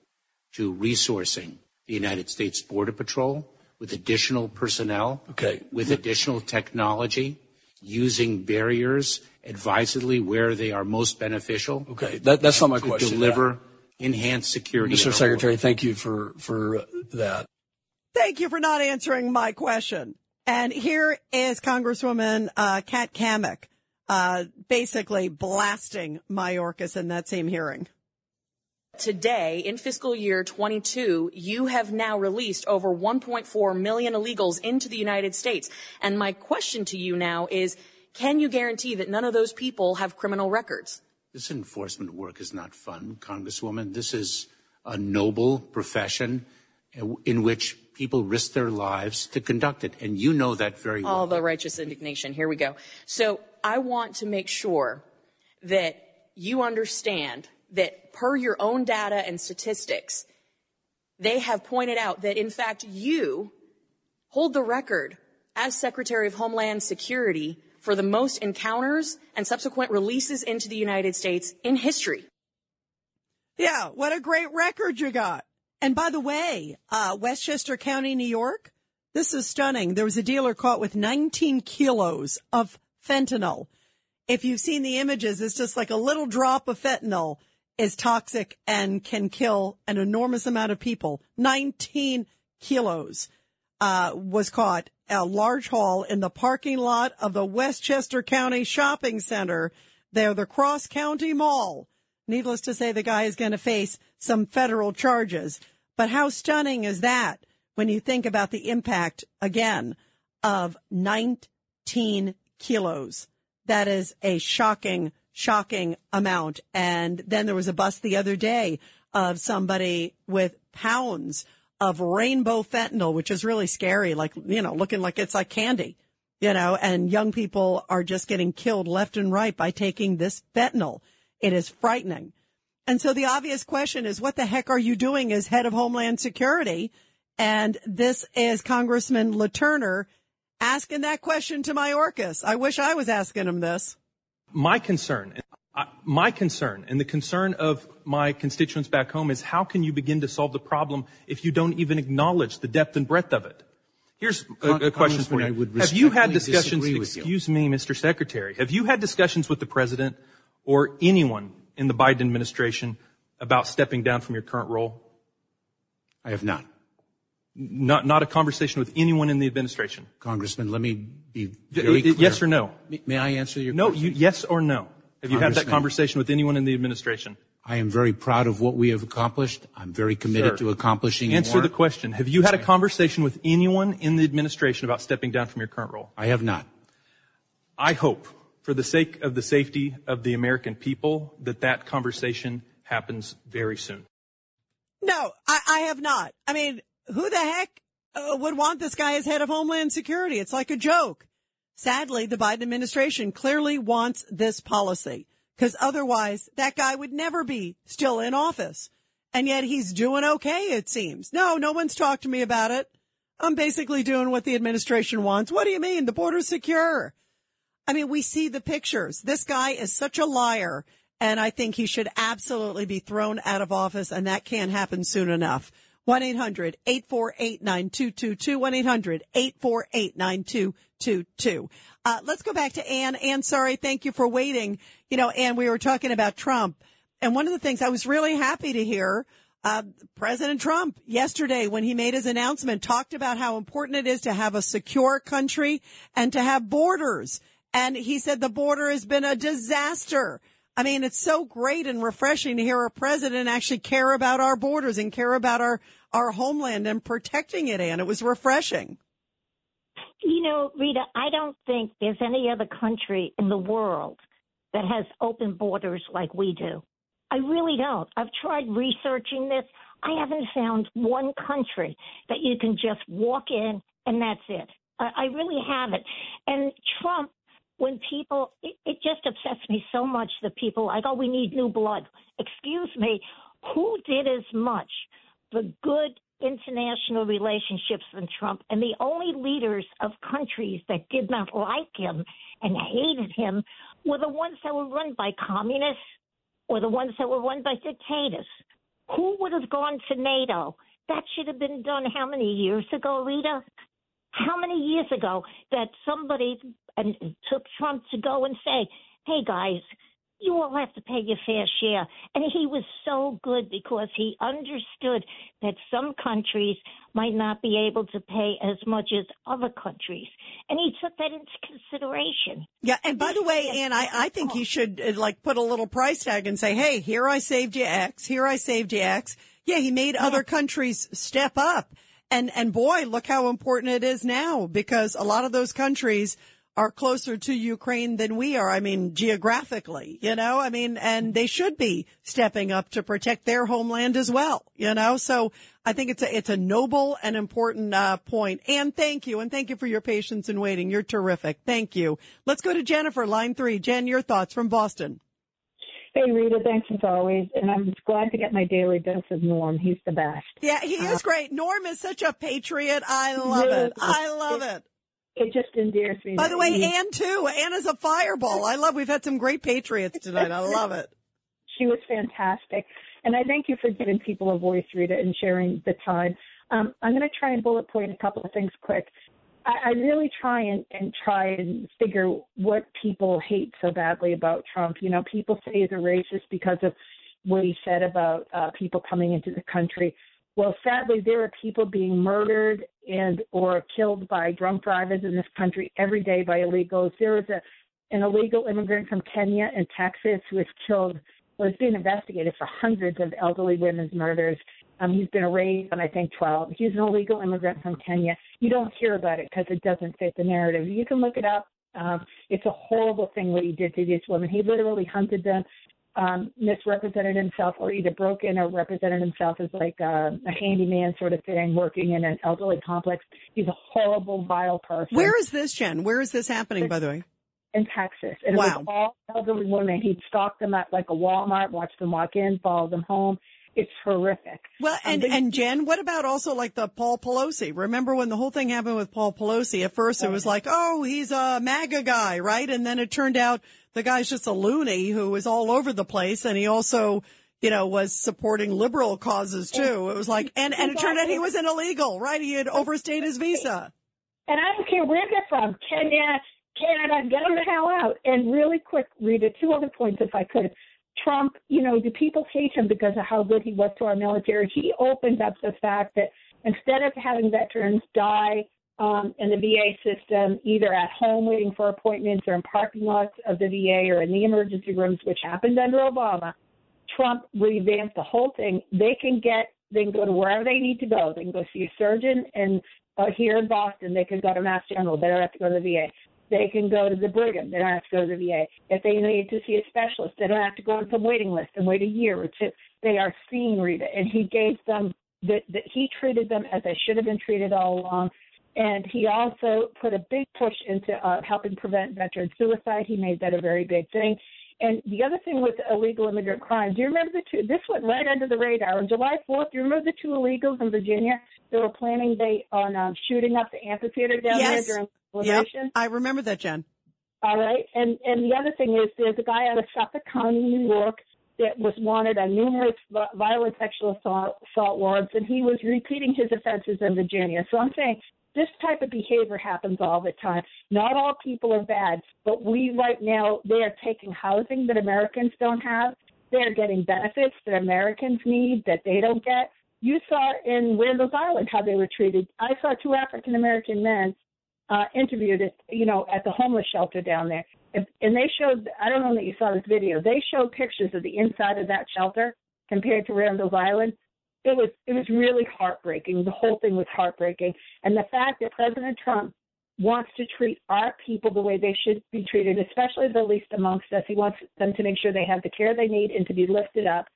to resourcing the United States Border Patrol with additional personnel, okay. with additional technology, using barriers advisedly where they are most beneficial. Okay, that, that's not my to question. Deliver enhanced security. Mr. Secretary, thank you for, for that. Thank you for not answering my question. And here is Congresswoman uh, Kat Cammack uh, basically blasting Mayorkas in that same hearing. Today, in fiscal year 22, you have now released over 1.4 million illegals into the United States. And my question to you now is, can you guarantee that none of those people have criminal records? This enforcement work is not fun, Congresswoman. This is a noble profession in which people risk their lives to conduct it. And you know that very well. All the righteous indignation. Here we go. So I want to make sure that you understand that per your own data and statistics, they have pointed out that in fact you hold the record as Secretary of Homeland Security for the most encounters and subsequent releases into the United States in history. Yeah, what a great record you got. And by the way, uh, Westchester County, New York, this is stunning. There was a dealer caught with 19 kilos of fentanyl. If you've seen the images, it's just like a little drop of fentanyl is toxic and can kill an enormous amount of people. 19 kilos uh, was caught a large haul in the parking lot of the Westchester County Shopping Center. There, the Cross County Mall. Needless to say, the guy is going to face some federal charges. But how stunning is that when you think about the impact again of 19 kilos? That is a shocking, shocking amount. And then there was a bust the other day of somebody with pounds of rainbow fentanyl, which is really scary, like, you know, looking like it's like candy, you know, and young people are just getting killed left and right by taking this fentanyl. It is frightening. And so the obvious question is, what the heck are you doing as head of Homeland Security? And this is Congressman LaTurner asking that question to Mayorkas. I wish I was asking him this. My concern, my concern and the concern of my constituents back home is how can you begin to solve the problem if you don't even acknowledge the depth and breadth of it? Here's a, a question for you. Have you had discussions, excuse me, Mr. Secretary, have you had discussions with the President or anyone in the Biden administration about stepping down from your current role? I have not. Not, not a conversation with anyone in the administration? Congressman, let me be very clear. Yes or no? May I answer your no, question? You, yes or no? Have you had that conversation with anyone in the administration? I am very proud of what we have accomplished. I'm very committed Sir, to accomplishing Answer more. the question. Have you had a conversation with anyone in the administration about stepping down from your current role? I have not. I hope, for the sake of the safety of the American people, that that conversation happens very soon. No, I, I have not. I mean, who the heck uh, would want this guy as head of Homeland Security? It's like a joke. Sadly, the Biden administration clearly wants this policy because otherwise that guy would never be still in office. And yet he's doing okay, it seems. No, no one's talked to me about it. I'm basically doing what the administration wants. What do you mean? The border's secure. I mean, we see the pictures. This guy is such a liar. And I think he should absolutely be thrown out of office. And that can't happen soon enough. 1-800-848-9222. 1-800-848-9222. Uh, let's go back to Ann. Ann, sorry. Thank you for waiting. You know, Ann, we were talking about Trump. And one of the things I was really happy to hear, Uh, President Trump yesterday, when he made his announcement, talked about how important it is to have a secure country and to have borders. And he said the border has been a disaster. I mean, it's so great and refreshing to hear a president actually care about our borders and care about our, our homeland and protecting it. And it was refreshing. You know, Rita, I don't think there's any other country in the world that has open borders like we do. I really don't. I've tried researching this. I haven't found one country that you can just walk in and that's it. I, I really haven't. And Trump, when people, it, it just upsets me so much that people like, oh, we need new blood. Excuse me, who did as much for good international relationships than Trump? And the only leaders of countries that did not like him and hated him were the ones that were run by communists or the ones that were run by dictators. Who would have gone to NATO? That should have been done how many years ago, Rita? How many years ago that somebody and took Trump to go and say, "Hey guys, you all have to pay your fair share." And he was so good because he understood that some countries might not be able to pay as much as other countries, and he took that into consideration. Yeah, and by the way, Ann, I, I think he should uh, like put a little price tag and say, "Hey, here I saved you X. Here I saved you X." Yeah, he made other countries step up, and and boy, look how important it is now because a lot of those countries are closer to Ukraine than we are. I mean, geographically, you know, I mean, and they should be stepping up to protect their homeland as well, you know, so I think it's a, it's a noble and important uh, point. And thank you. And thank you for your patience in waiting. You're terrific. Thank you. Let's go to Jennifer, line three. Jen, your thoughts from Boston. Hey, Rita, thanks as always. And I'm glad to get my daily dose of Norm. He's the best. Yeah, he is Uh, great. Norm is such a patriot. I love it. I love it. It just endears me. By the way, he- Ann too. Ann is a fireball. I love. We've had some great patriots tonight. I love it. She was fantastic. And I thank you for giving people a voice, Rita, and sharing the time. Um, I'm going to try and bullet point a couple of things quick. I, I really try and, and try and figure what people hate so badly about Trump. You know, people say he's a racist because of what he said about uh, people coming into the country. Well, sadly, there are people being murdered and or killed by drunk drivers in this country every day by illegals. There was a an illegal immigrant from Kenya and Texas who was killed was being investigated for hundreds of elderly women's murders. Um, he's been arraigned on, I think, 12. He's an illegal immigrant from Kenya. You don't hear about it because it doesn't fit the narrative. You can look it up. Um, it's a horrible thing what he did to these women. He literally hunted them, um, misrepresented himself, or either broke in or represented himself as like uh, a handyman sort of thing, working in an elderly complex. He's a horrible, vile person Where is this, Jen? Where is this happening? By the way. in Texas. And it was all elderly women. He'd stalk them at like a Walmart, watch them walk in, follow them home. It's horrific. Well, um, and, but- and Jen, what about also like the Paul Pelosi? Remember when the whole thing happened with Paul Pelosi? At first it oh, was like, oh, he's a MAGA guy, right? And then it turned out the guy's just a loony who was all over the place and he also, you know, was supporting liberal causes too. It was like, and, and it turned out he was an illegal, right? He had overstayed his visa. And I don't care where they're from, Kenya, Canada, get them the hell out. And really quick, Rita, two other points if I could. Trump, you know, do people hate him because of how good he was to our military? He opened up the fact that instead of having veterans die um, in the VA system, either at home waiting for appointments or in parking lots of the VA or in the emergency rooms, which happened under Obama, Trump revamped the whole thing. They can get, they can go to wherever they need to go. They can go see a surgeon, and uh, here in Boston, they can go to Mass General. They don't have to go to the VA. They can go to the Brigham. They don't have to go to the VA. If they need to see a specialist, they don't have to go on some waiting list and wait a year or two. They are seen, Rita, and he gave them that. That he treated them as they should have been treated all along. And he also put a big push into uh, helping prevent veteran suicide. He made that a very big thing. And the other thing with illegal immigrant crime, do you remember the two? This went right under the radar. On July 4th, do you remember the two illegals in Virginia? that were planning they on um, shooting up the amphitheater down Yes. there during Yep. celebration. I remember that, Jen. All right, and and the other thing is, there's a guy out of Suffolk County, New York, that was wanted on numerous violent sexual assault, assault warrants, and he was repeating his offenses in Virginia. So I'm saying this type of behavior happens all the time. Not all people are bad, but we right now they are taking housing that Americans don't have, they're getting benefits that Americans need that they don't get. You saw in Randall's Island how they were treated. I saw two African American men uh, interviewed at you know at the homeless shelter down there, and, and they showed. I don't know that you saw this video. They showed pictures of the inside of that shelter compared to Randall's Island. It was it was really heartbreaking. The whole thing was heartbreaking, and the fact that President Trump wants to treat our people the way they should be treated, especially the least amongst us. He wants them to make sure they have the care they need and to be lifted up.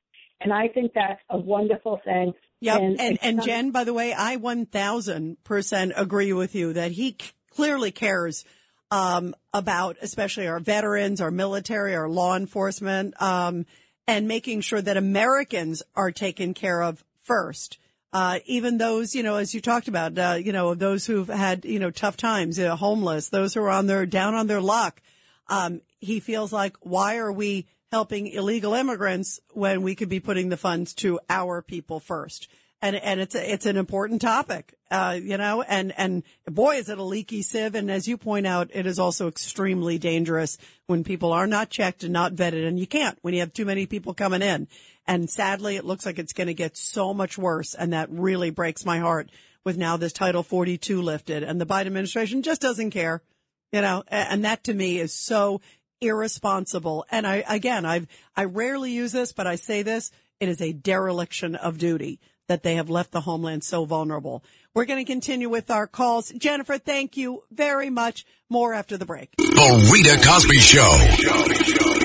And I think that's a wonderful thing. Yep. And, and, not- Jen, by the way, I 1000% agree with you that he c- clearly cares um, about especially our veterans, our military, our law enforcement, um, and making sure that Americans are taken care of first. Uh, even those, you know, as you talked about, uh, you know, those who've had, you know, tough times, uh, homeless, those who are on their, down on their luck. Um, he feels like, why are we helping illegal immigrants when we could be putting the funds to our people first? And, and it's, it's an important topic, uh, you know, and, and boy, is it a leaky sieve. And as you point out, it is also extremely dangerous when people are not checked and not vetted. And you can't when you have too many people coming in. And sadly, it looks like it's going to get so much worse. And that really breaks my heart with now this Title 42 lifted and the Biden administration just doesn't care, you know, and that to me is so irresponsible. And I, again, I've, I rarely use this, but I say this, it is a dereliction of duty that they have left the homeland so vulnerable. We're going to continue with our calls. Jennifer, thank you very much. More after the break. The Rita Cosby Show.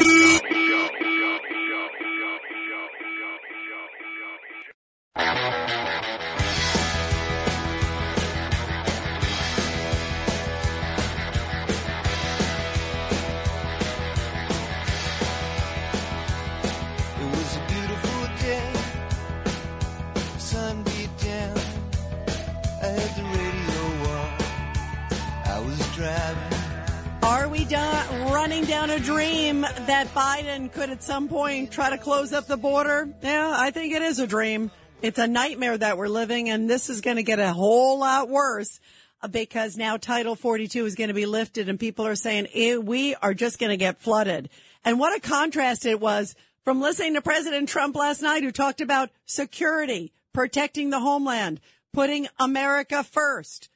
Running down a dream that Biden could at some point try to close up the border? Yeah, I think it is a dream. It's a nightmare that we're living, and this is going to get a whole lot worse uh, because now Title 42 is going to be lifted, and people are saying eh, we are just going to get flooded. And what a contrast it was from listening to President Trump last night, who talked about security, protecting the homeland, putting America first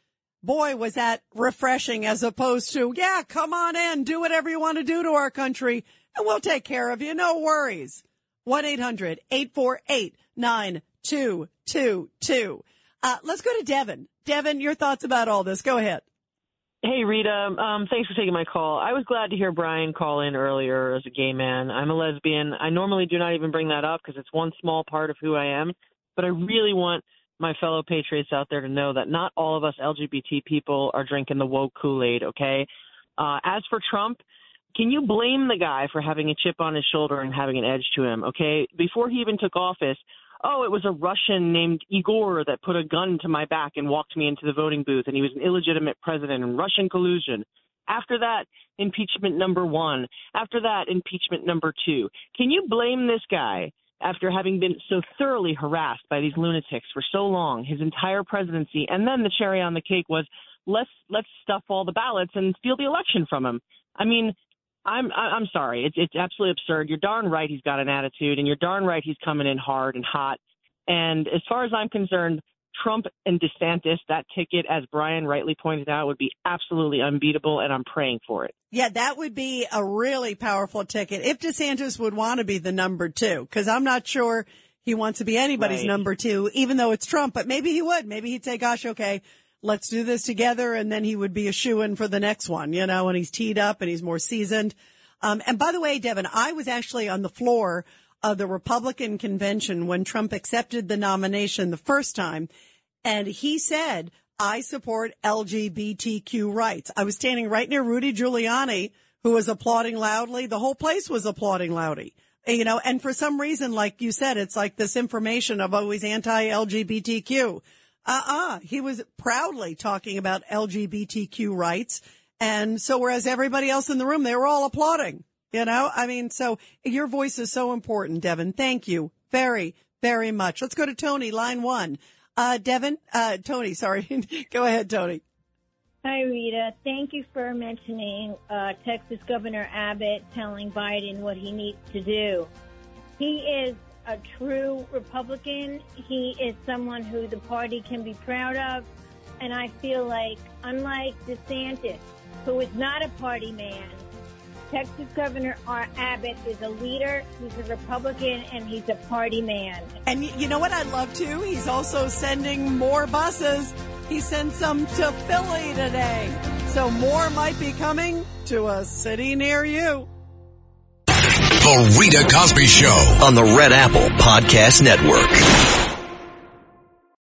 boy, was that refreshing as opposed to, yeah, come on in, do whatever you want to do to our country, and we'll take care of you. No worries. 1-800-848-9222. Uh, let's go to Devin. Devin, your thoughts about all this. Go ahead. Hey, Rita. Um, thanks for taking my call. I was glad to hear Brian call in earlier as a gay man. I'm a lesbian. I normally do not even bring that up because it's one small part of who I am, but I really want my fellow patriots out there to know that not all of us LGBT people are drinking the woke Kool-Aid, okay? Uh, as for Trump, can you blame the guy for having a chip on his shoulder and having an edge to him, okay? Before he even took office, oh, it was a Russian named Igor that put a gun to my back and walked me into the voting booth, and he was an illegitimate president and Russian collusion. After that, impeachment number one. After that, impeachment number two. Can you blame this guy after having been so thoroughly harassed by these lunatics for so long, his entire presidency, and then the cherry on the cake was let's let's stuff all the ballots and steal the election from him. I mean, I'm I'm sorry, it's it's absolutely absurd. You're darn right he's got an attitude, and you're darn right he's coming in hard and hot. And as far as I'm concerned, Trump and DeSantis, that ticket, as Brian rightly pointed out, would be absolutely unbeatable, and I'm praying for it. Yeah, that would be a really powerful ticket if DeSantis would want to be the number two, because I'm not sure he wants to be anybody's Right. number two, even though it's Trump. But maybe he would. Maybe he'd say, "Gosh, okay, let's do this together," and then he would be a shoe in for the next one, you know. And he's teed up and he's more seasoned. Um, and by the way, Devin, I was actually on the floor of the Republican convention when Trump accepted the nomination the first time. And he said, I support LGBTQ rights. I was standing right near Rudy Giuliani, who was applauding loudly. The whole place was applauding loudly. You know, and for some reason, like you said, it's like this information of always anti-LGBTQ. Uh-uh. He was proudly talking about LGBTQ rights. And so whereas everybody else in the room, they were all applauding, you know, I mean, so your voice is so important, Devin. Thank you very, very much. Let's go to Tony, line one. Uh, Devin, uh, Tony, sorry. go ahead, Tony. Hi, Rita. Thank you for mentioning uh, Texas Governor Abbott telling Biden what he needs to do. he is a true Republican. He is someone who the party can be proud of. And I feel like, unlike DeSantis, who is not a party man, Texas Governor R. Abbott is a leader, he's a Republican, and he's a party man. And you know what I love too? He's also sending more buses. He sent some to Philly today. So more might be coming to a city near you. The Rita Cosby Show. on the Red Apple Podcast Network.